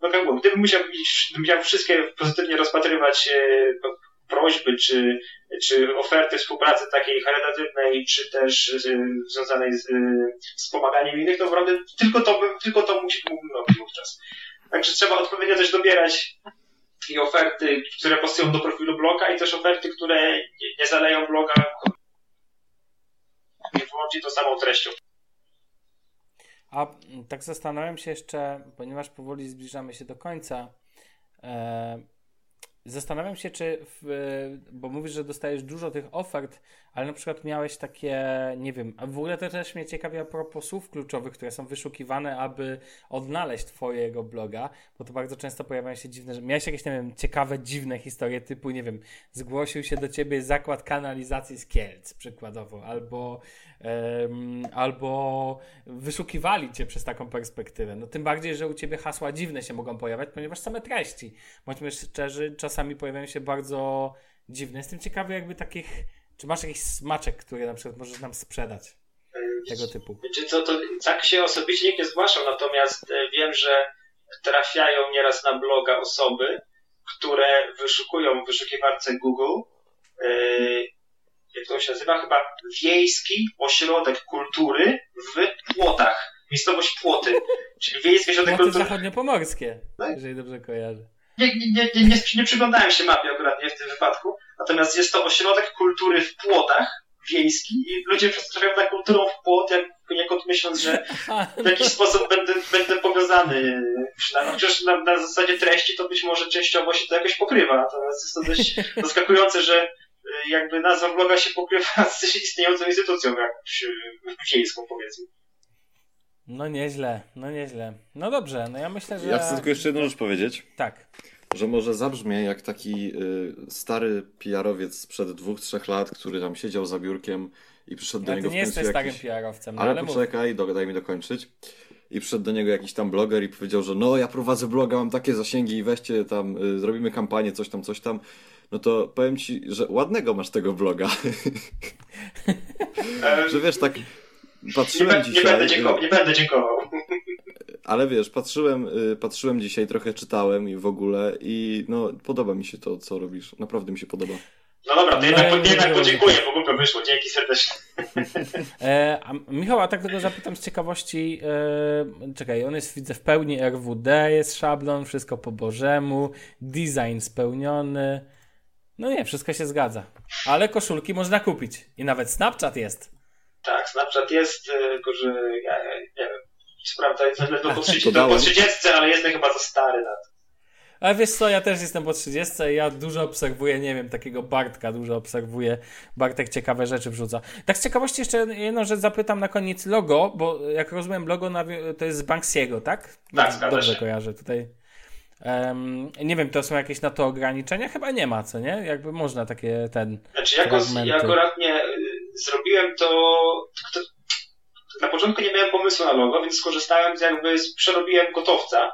No jak mówię, gdybym musiał, gdybym miał wszystkie pozytywnie rozpatrywać e, prośby czy, czy oferty współpracy takiej charytatywnej, czy też y, związanej z, y, z pomaganiem innych, to naprawdę tylko to, tylko to musi, mógłbym robić wówczas. Także trzeba odpowiednio też dobierać i oferty, które pasują do profilu bloga i też oferty, które nie, nie zaleją bloga i wyłącznie tą samą treścią. A tak zastanawiam się jeszcze, ponieważ powoli zbliżamy się do końca, e, Zastanawiam się, czy, w, bo mówisz, że dostajesz dużo tych ofert, ale na przykład miałeś takie, nie wiem, w ogóle to też mnie ciekawi a propos słów kluczowych, które są wyszukiwane, aby odnaleźć twojego bloga, bo to bardzo często pojawiają się dziwne, że miałeś jakieś, nie wiem, ciekawe, dziwne historie typu, nie wiem, zgłosił się do ciebie zakład kanalizacji z Kielc, przykładowo, albo, um, albo wyszukiwali cię przez taką perspektywę. No tym bardziej, że u ciebie hasła dziwne się mogą pojawiać, ponieważ same treści, bądźmy szczerzy, czasami pojawiają się bardzo dziwne. Jestem ciekawy jakby takich czy masz jakiś smaczek, który na przykład możesz nam sprzedać? Tego typu. Czy to, to tak się osobiście nie zgłaszał, natomiast e, wiem, że trafiają nieraz na bloga osoby, które wyszukują w wyszukiwarce Google yy, jak to się nazywa, chyba Wiejski Ośrodek Kultury w Płotach. Miejscowość Płoty. Czyli Wiejski Ośrodek Płoty Kultury. zachodniopomorskie, Tak. jeżeli dobrze kojarzę. Nie, nie, nie, nie, przyglądałem się mapie akurat nie w tym wypadku, natomiast jest to ośrodek kultury w Płotach wiejski i ludzie przedstawiają na kulturą w Płot, jak poniekąd myśląc, że w jakiś sposób będę, będę powiązany. Chociaż na, na zasadzie treści to być może częściowo się to jakoś pokrywa, natomiast jest to dość [laughs] zaskakujące, że y, jakby nazwa bloga się pokrywa z istniejącą instytucją jakąś y, wiejską powiedzmy. No nieźle, no nieźle. No dobrze, no ja myślę, że... Ja chcę tylko jeszcze jedną rzecz powiedzieć, Tak. że może zabrzmie jak taki y, stary PR-owiec sprzed dwóch, trzech lat, który tam siedział za biurkiem i przyszedł do Ale ty niego nie w końcu jesteś jakiś... starym PR-owcem, no Ale, ale poczekaj, do, daj mi dokończyć. I przyszedł do niego jakiś tam bloger i powiedział, że no ja prowadzę bloga, mam takie zasięgi i weźcie tam, y, zrobimy kampanię, coś tam, coś tam. No to powiem ci, że ładnego masz tego bloga. [laughs] Że wiesz, tak nie, patrzyłem nie, dzisiaj... będę y, dziękował, nie będę dziękował. Ale wiesz, patrzyłem, y, patrzyłem dzisiaj, trochę czytałem i w ogóle i no podoba mi się to, co robisz. Naprawdę mi się podoba. No dobra, to No jednak, nie jednak podziękuję, bo głupio wyszło. Dzięki serdecznie. [laughs] E, a Michał, a tak tego zapytam z ciekawości. E, czekaj, on jest, widzę, w pełni RWD, jest szablon, wszystko po bożemu, design spełniony. No nie, wszystko się zgadza. Ale koszulki można kupić. I nawet Snapchat jest. Tak, Snapchat jest, y, tylko że ja, ja nie wiem. Sprawdza, jest ledwo po 30, To dałem. po 30, ale jestem chyba za stary na to. Ale wiesz co, ja też jestem po 30 i ja dużo obserwuję, nie wiem, takiego Bartka dużo obserwuję. Bartek ciekawe rzeczy wrzuca. Tak z ciekawości jeszcze jedną rzecz zapytam na koniec logo, bo jak rozumiem logo to jest z Banksiego, tak? Tak, zgadza Dobrze się. kojarzę tutaj. Em, nie wiem, to są jakieś na to ograniczenia? Chyba nie ma, co nie? Jakby można takie ten... Znaczy, jako, ja akurat nie y, zrobiłem to, to. Na początku nie miałem pomysłu na logo, więc skorzystałem z jakby, z, przerobiłem gotowca,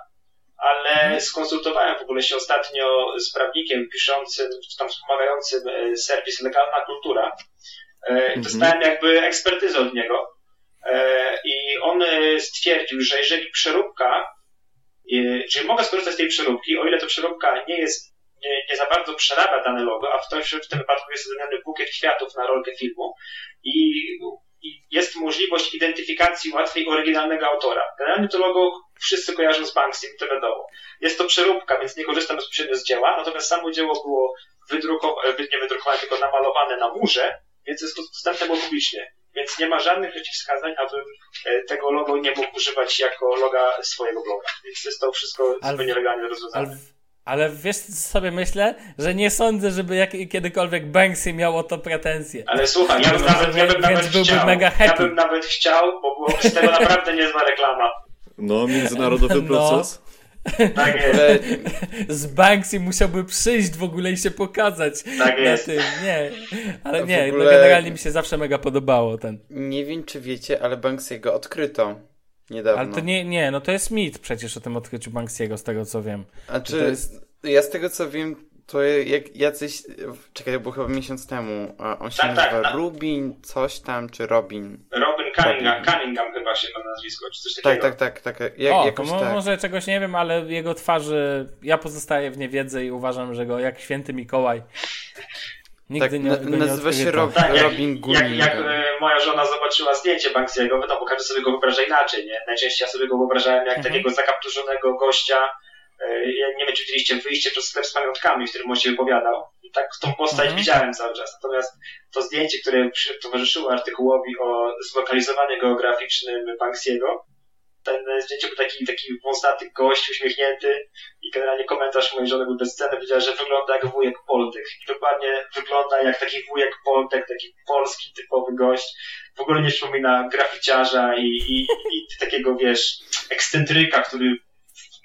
ale Mhm. skonsultowałem w ogóle się ostatnio z prawnikiem piszącym, czy tam wspomagającym e, serwis Legalna Kultura. E, i Dostałem jakby ekspertyzę od niego. E, I on stwierdził, że jeżeli przeróbka, czyli mogę skorzystać z tej przeróbki, o ile to przeróbka nie jest, nie, nie za bardzo przerabia dane logo, a w, to, w tym wypadku jest wymieniony bukiet kwiatów na rolkę filmu i, i jest możliwość identyfikacji łatwiej oryginalnego autora. Generalnie to logo wszyscy kojarzą z Banksy, to wiadomo. Jest to przeróbka, więc nie korzystam bezpośrednio z dzieła, natomiast samo dzieło było wydrukowane, nie wydrukowane, tylko namalowane na murze, więc jest to dostępne było publicznie. Więc nie ma żadnych przeciwwskazań, abym e, tego logo nie mógł używać jako loga swojego bloga. Więc jest to wszystko Ale- zupełnie legalnie rozwiązane. Ale, wiesz, co sobie myślę? Że nie sądzę, żeby jak, kiedykolwiek Banksy miał o to pretensje. Ale słuchaj, ja bym nawet, ja bym Więc nawet byłby chciał. mega Ja happy. bym nawet chciał, bo byłoby z tego naprawdę niezła reklama. No, międzynarodowy No. proces. Tak jest. Z Banksy musiałby przyjść w ogóle i się pokazać. Tak jest. tym. Nie, ale nie, ogóle- no generalnie mi się zawsze mega podobało ten. nie wiem, czy wiecie, ale Banksiego odkryto niedawno. Ale to nie, nie, no to jest mit przecież o tym odkryciu Banksiego, z tego co wiem. A czy to jest- ja z tego co wiem, to jak jacyś. Czekaj, to było chyba miesiąc temu. a On się Tak, tak, nazywa tak. Rubin, coś tam, czy Robin. Robin Cunningham, Cunningham chyba się ma nazwisko, czy coś Tak, takiego. tak, tak, tak. Jak, o, to jakoś mo- tak. może czegoś nie wiem, ale jego twarzy, ja pozostaję w niewiedzy i uważam, że go jak święty Mikołaj nigdy Tak, nie, na- nazywa się. Rob- Tak, jak, Robin jak, Gullinger. jak e, moja żona zobaczyła zdjęcie Banksiego, no bo każdy sobie go wyobraża inaczej, nie? Najczęściej ja sobie go wyobrażałem jak Mhm. takiego zakapturzonego gościa, e, ja nie wiem, czy widzieliście wyjście przez sklep z pamiątkami, w którym on się wypowiadał. I tak tą postać Mhm. widziałem cały czas. Natomiast to zdjęcie, które towarzyszyło artykułowi o zlokalizowaniu geograficznym Banksiego, ten zdjęcie był taki, taki wąsaty gość, uśmiechnięty i generalnie komentarz mojej żony był bezcenny, powiedziała, że wygląda jak wujek Poldych. I dokładnie wygląda jak taki wujek Poldek, taki polski typowy gość. W ogóle nie przypomina graficiarza i, i, i takiego, wiesz, ekscentryka, który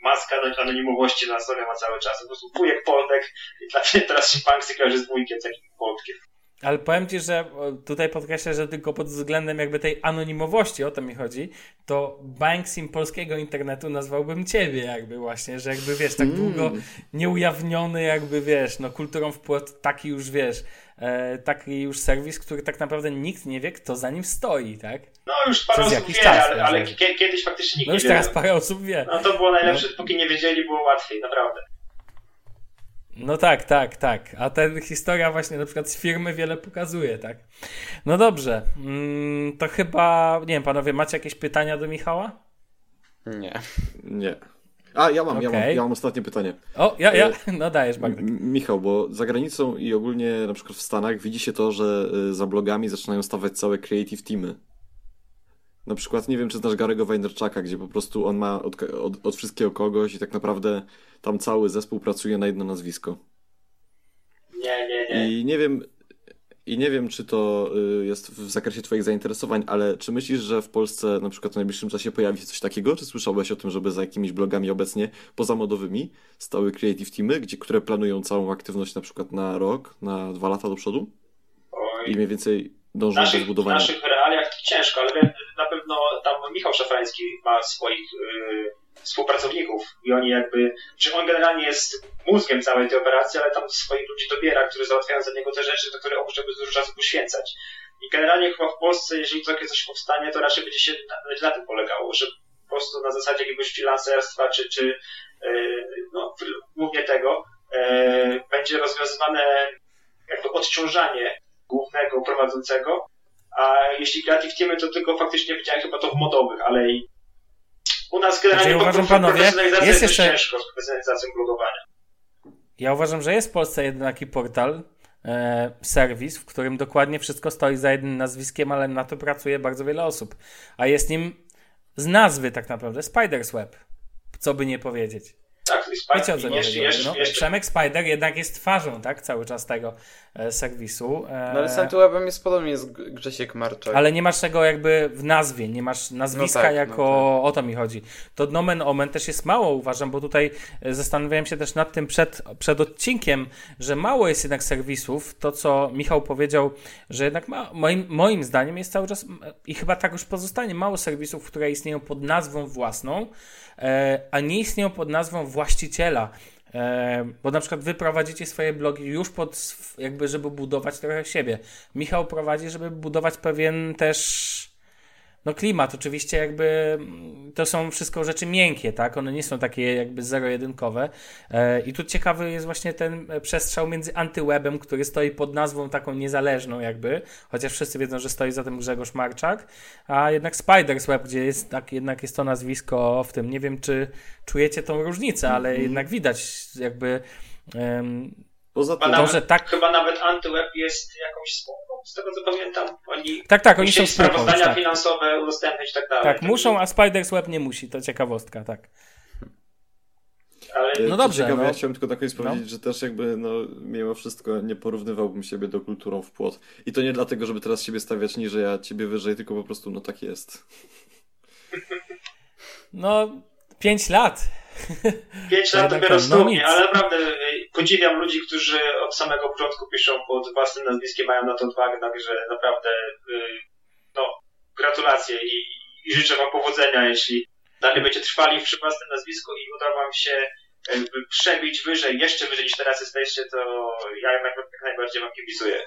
maska anonimowości na sobie ma cały czas. Po prostu wujek Poldek i dla mnie teraz się Banksy kojarzy z wujkiem takim Poldkiem. Ale powiem ci, że tutaj podkreślę, że tylko pod względem jakby tej anonimowości, o to mi chodzi, to Banksim polskiego internetu nazwałbym ciebie jakby właśnie, że jakby wiesz, tak długo nieujawniony jakby wiesz, no kulturą wpłot taki już wiesz, e, taki już serwis, który tak naprawdę nikt nie wie, kto za nim stoi, tak? No już parę Przez osób jakiś wie, czas, ale, ale kiedyś faktycznie nikt No już nie wie. teraz parę osób wie. No to było najlepsze, póki nie wiedzieli, było łatwiej, naprawdę. No tak, tak, tak. A ta historia właśnie na przykład z firmy wiele pokazuje, tak? No dobrze. Mm, to chyba, nie wiem, panowie, macie jakieś pytania do Michała? Nie. Nie. A, ja mam, ja, mam ja mam ostatnie pytanie. O, ja, ja, E, no dajesz, Magda. M- Michał, bo za granicą i ogólnie na przykład w Stanach widzi się to, że y, za blogami zaczynają stawać całe creative teamy. Na przykład, nie wiem, czy znasz Garego Vaynerchuka, gdzie po prostu on ma od, od, od wszystkiego kogoś i tak naprawdę tam cały zespół pracuje na jedno nazwisko. Nie, nie, nie. I nie wiem, i nie wiem, czy to y, jest w zakresie Twoich zainteresowań, ale czy myślisz, że w Polsce na przykład w najbliższym czasie pojawi się coś takiego? Czy słyszałeś o tym, żeby za jakimiś blogami obecnie pozamodowymi stały creative teamy, gdzie, które planują całą aktywność na przykład na rok, na dwa lata do przodu Oj. i mniej więcej W dążą do naszych, w zbudowania? naszych realiach to ciężko, ale wiem, na pewno tam Michał Szafrański ma swoich y, współpracowników i oni jakby, że on generalnie jest mózgiem całej tej operacji, ale tam swoich ludzi dobiera, którzy załatwiają za niego te rzeczy, do których on może dużo czasu poświęcać. I generalnie chyba w Polsce, jeżeli takie coś powstanie, to raczej będzie się na, na tym polegało, że po prostu na zasadzie jakiegoś freelancerstwa, czy, czy y, no, głównie tego, y, będzie rozwiązywane jakby odciążanie głównego prowadzącego, a jeśli creative teamy, to tylko faktycznie widziałem chyba to w modowych, ale i u nas generalnie Znaczy, uważam, panowie, jest jest jeszcze- ciężko z profesjonalizacją blogowania. Ja uważam, że jest w Polsce jeden taki portal, e, serwis, w którym dokładnie wszystko stoi za jednym nazwiskiem, ale na to pracuje bardzo wiele osób. A jest nim z nazwy tak naprawdę Spider's Web. Co by nie powiedzieć. Tak, Wiecie o co i mi jeszcze, chodzi? jeszcze, No, jeszcze, Przemek Spider jednak jest twarzą, tak? Cały czas tego e, serwisu. E, No ale z Antyłebem jest podobnie z Grzesiek Marczak. ale nie masz tego jakby w nazwie, nie masz nazwiska No tak, no jako o to mi chodzi. To nomen omen też jest mało uważam, bo tutaj e, zastanawiałem się też nad tym przed, przed odcinkiem, że mało jest jednak serwisów, to co Michał powiedział, że jednak ma, moim, moim zdaniem jest cały czas i chyba tak już pozostanie mało serwisów, które istnieją pod nazwą własną, e, a nie istnieją pod nazwą właściciela. Bo na przykład wy prowadzicie swoje blogi już pod, jakby, żeby budować trochę siebie. Michał prowadzi, żeby budować pewien też no klimat. Oczywiście jakby mm, to są wszystko rzeczy miękkie, tak? One nie są takie jakby zero-jedynkowe. E, I tu ciekawy jest właśnie ten e, przestrzał między antywebem, który stoi pod nazwą taką niezależną jakby, chociaż wszyscy wiedzą, że stoi za tym Grzegorz Marczak, a jednak Spider's Web, gdzie jest tak, jednak jest to nazwisko w tym. Nie wiem, czy czujecie tą różnicę, ale jednak widać jakby em, Poza Chyba tym, nawet, że tak... chyba nawet Antyweb jest jakąś spółką, z tego co pamiętam. Oni Tak, tak, oni są spółką, sprawozdania tak. finansowe udostępnić i tak dalej. Tak, muszą, a Spider's Web nie musi, to ciekawostka, tak. Ale No dobrze, Ciekawe, no. ja chciałem tylko na koniec No. powiedzieć, że też jakby, no, mimo wszystko nie porównywałbym siebie do kulturą w płot. I to nie dlatego, żeby teraz siebie stawiać niżej, a ciebie wyżej, tylko po prostu, no tak jest. No, 5 lat. Pięć lat [laughs] dopiero no stuknie, nic. ale naprawdę podziwiam ludzi, którzy od samego początku piszą pod własnym nazwiskiem, mają na to odwagę, także naprawdę y, no, gratulacje i, i życzę wam powodzenia, jeśli dalej będziecie trwali przy własnym nazwisku i uda wam się jakby przebić wyżej, jeszcze wyżej niż teraz jesteście, to ja jednak jak najbardziej wam kibicuję.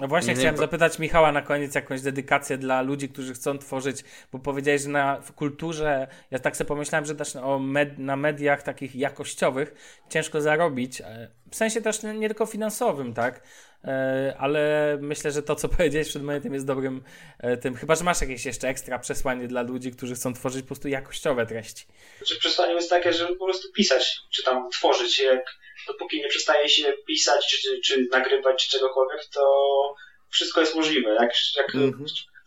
No właśnie Nie, chciałem bo- zapytać Michała na koniec jakąś dedykację dla ludzi, którzy chcą tworzyć, bo powiedziałeś, że na w kulturze, ja tak sobie pomyślałem, że też o med, na mediach takich jakościowych ciężko zarobić, e, w sensie też nie, nie tylko finansowym, tak? E, Ale myślę, że to, co [laughs] powiedziałeś przed momentem jest dobrym e, tym, chyba, że masz jakieś jeszcze ekstra przesłanie dla ludzi, którzy chcą tworzyć po prostu jakościowe treści. Znaczy przesłanie jest takie, żeby po prostu pisać, czy tam tworzyć, jak dopóki nie przestaje się pisać, czy, czy, czy nagrywać, czy czegokolwiek, to wszystko jest możliwe. Jak, jak Mhm.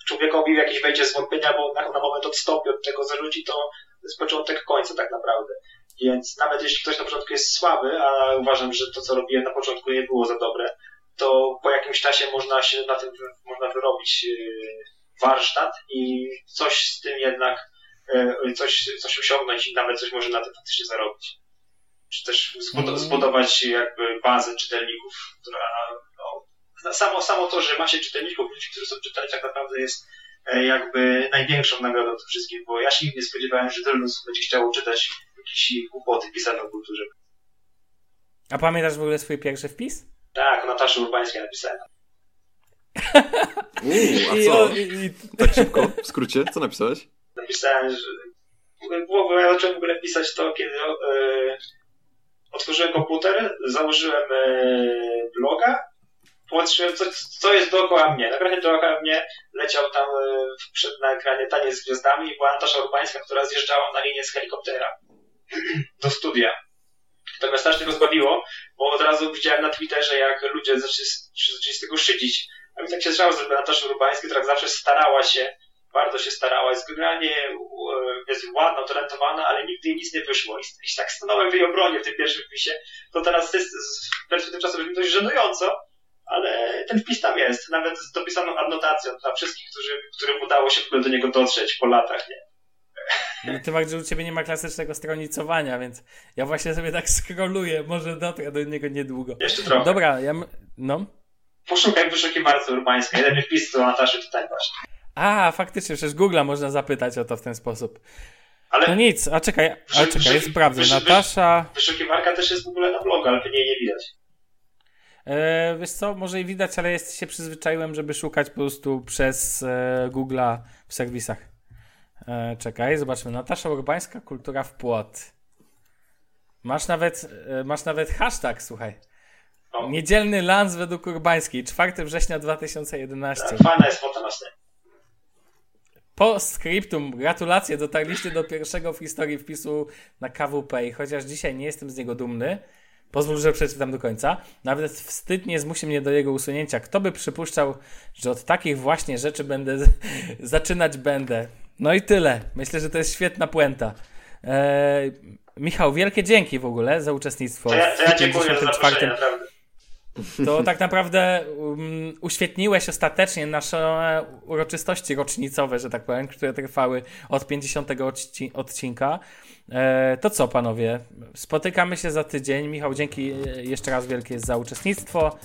człowiekowi jakieś wejdzie zwątpienia, bo na, na moment odstąpi od tego, zarzuci, to jest początek końca tak naprawdę. Więc nawet jeśli ktoś na początku jest słaby, a uważam, że to co robiłem na początku nie było za dobre, to po jakimś czasie można się na tym można wyrobić yy, warsztat i coś z tym jednak yy, coś, coś osiągnąć i nawet coś może na tym faktycznie zarobić. Czy też zbud- Mm. zbudować jakby bazę czytelników, która no, samo, samo to, że ma się czytelników, ludzi, którzy chcą czytać, tak naprawdę jest e, jakby największą nagrodą tym wszystkim, bo ja się nigdy nie spodziewałem, że tyle osób będzie chciało czytać jakieś głupoty pisane o kulturze. A pamiętasz w ogóle swój pierwszy wpis? Tak, o Nataszy Urbańskiej napisałem. Uuu, a I, co? i, Tak szybko? W skrócie? Co napisałeś? Napisałem, że było, bo ja zacząłem w ogóle pisać to, kiedy e, otworzyłem komputer, założyłem e, bloga, patrzyłem, co, co jest dookoła mnie. Nagle dookoła mnie leciał tam e, przed, na ekranie Taniec z Gwiazdami i była Natasza Urbańska, która zjeżdżała na linię z helikoptera [clears throat] do studia. To mnie strasznie rozbawiło, bo od razu widziałem na Twitterze, jak ludzie zaczęli, zaczęli z tego szydzić. A mi tak się zżało, że Natasza Urbańska, która zawsze starała się, bardzo się starała, jest generalnie e, jest ładna, utalentowana, ale nigdy jej nic nie wyszło. I, i tak stanąłem w jej obronie w tym pierwszym wpisie. To teraz jest z perspektywy czasu brzmi dość żenująco, ale ten wpis tam jest, nawet z dopisaną adnotacją dla wszystkich, którzy, którym udało się w ogóle do niego dotrzeć po latach, nie? No, tym bardziej, że u ciebie nie ma klasycznego stronicowania, więc ja właśnie sobie tak scrolluję, może dotrę do niego niedługo. Jeszcze trochę. Dobra, ja... No. Poszukaj wyszukiwarce urbańskiej, jeden wpis do Nataszy tutaj właśnie. A, faktycznie, przecież Google'a można zapytać o to w ten sposób. Ale No nic, a czekaj, a czekaj, sprawdzę. Natasza... wyszukiwarka też jest w ogóle na blogu, ale pewnie nie widać. E, wiesz co, może i widać, ale jest, się przyzwyczaiłem, żeby szukać po prostu przez e, Google'a w serwisach. E, czekaj, zobaczmy. Natasza Urbańska, kultura w płot. Masz nawet, e, masz nawet hashtag, słuchaj. No. Niedzielny lans według Urbańskiej, 4 września 2011. Tak, Fajna jest fota na scenie. Po skryptum, gratulacje, dotarliście do pierwszego w historii wpisu na KWP i chociaż dzisiaj nie jestem z niego dumny, pozwól, że przeczytam do końca, nawet wstyd nie zmusi mnie do jego usunięcia. Kto by przypuszczał, że od takich właśnie rzeczy będę [laughs] zaczynać będę. No i tyle. Myślę, że to jest świetna puenta. Eee, Michał, wielkie dzięki w ogóle za uczestnictwo. To ja, to ja w dziękuję za 54. zaproszenie, naprawdę. To tak naprawdę um, uświetniłeś ostatecznie nasze uroczystości rocznicowe, że tak powiem, które trwały od 50 odci- odcinka. E, to co, panowie? Spotykamy się za tydzień. Michał, dzięki e, jeszcze raz wielkie za uczestnictwo.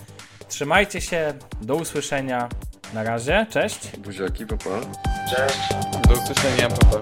Trzymajcie się. Do usłyszenia. Na razie. Cześć. Buziaki, papa. Cześć. Do usłyszenia, papa.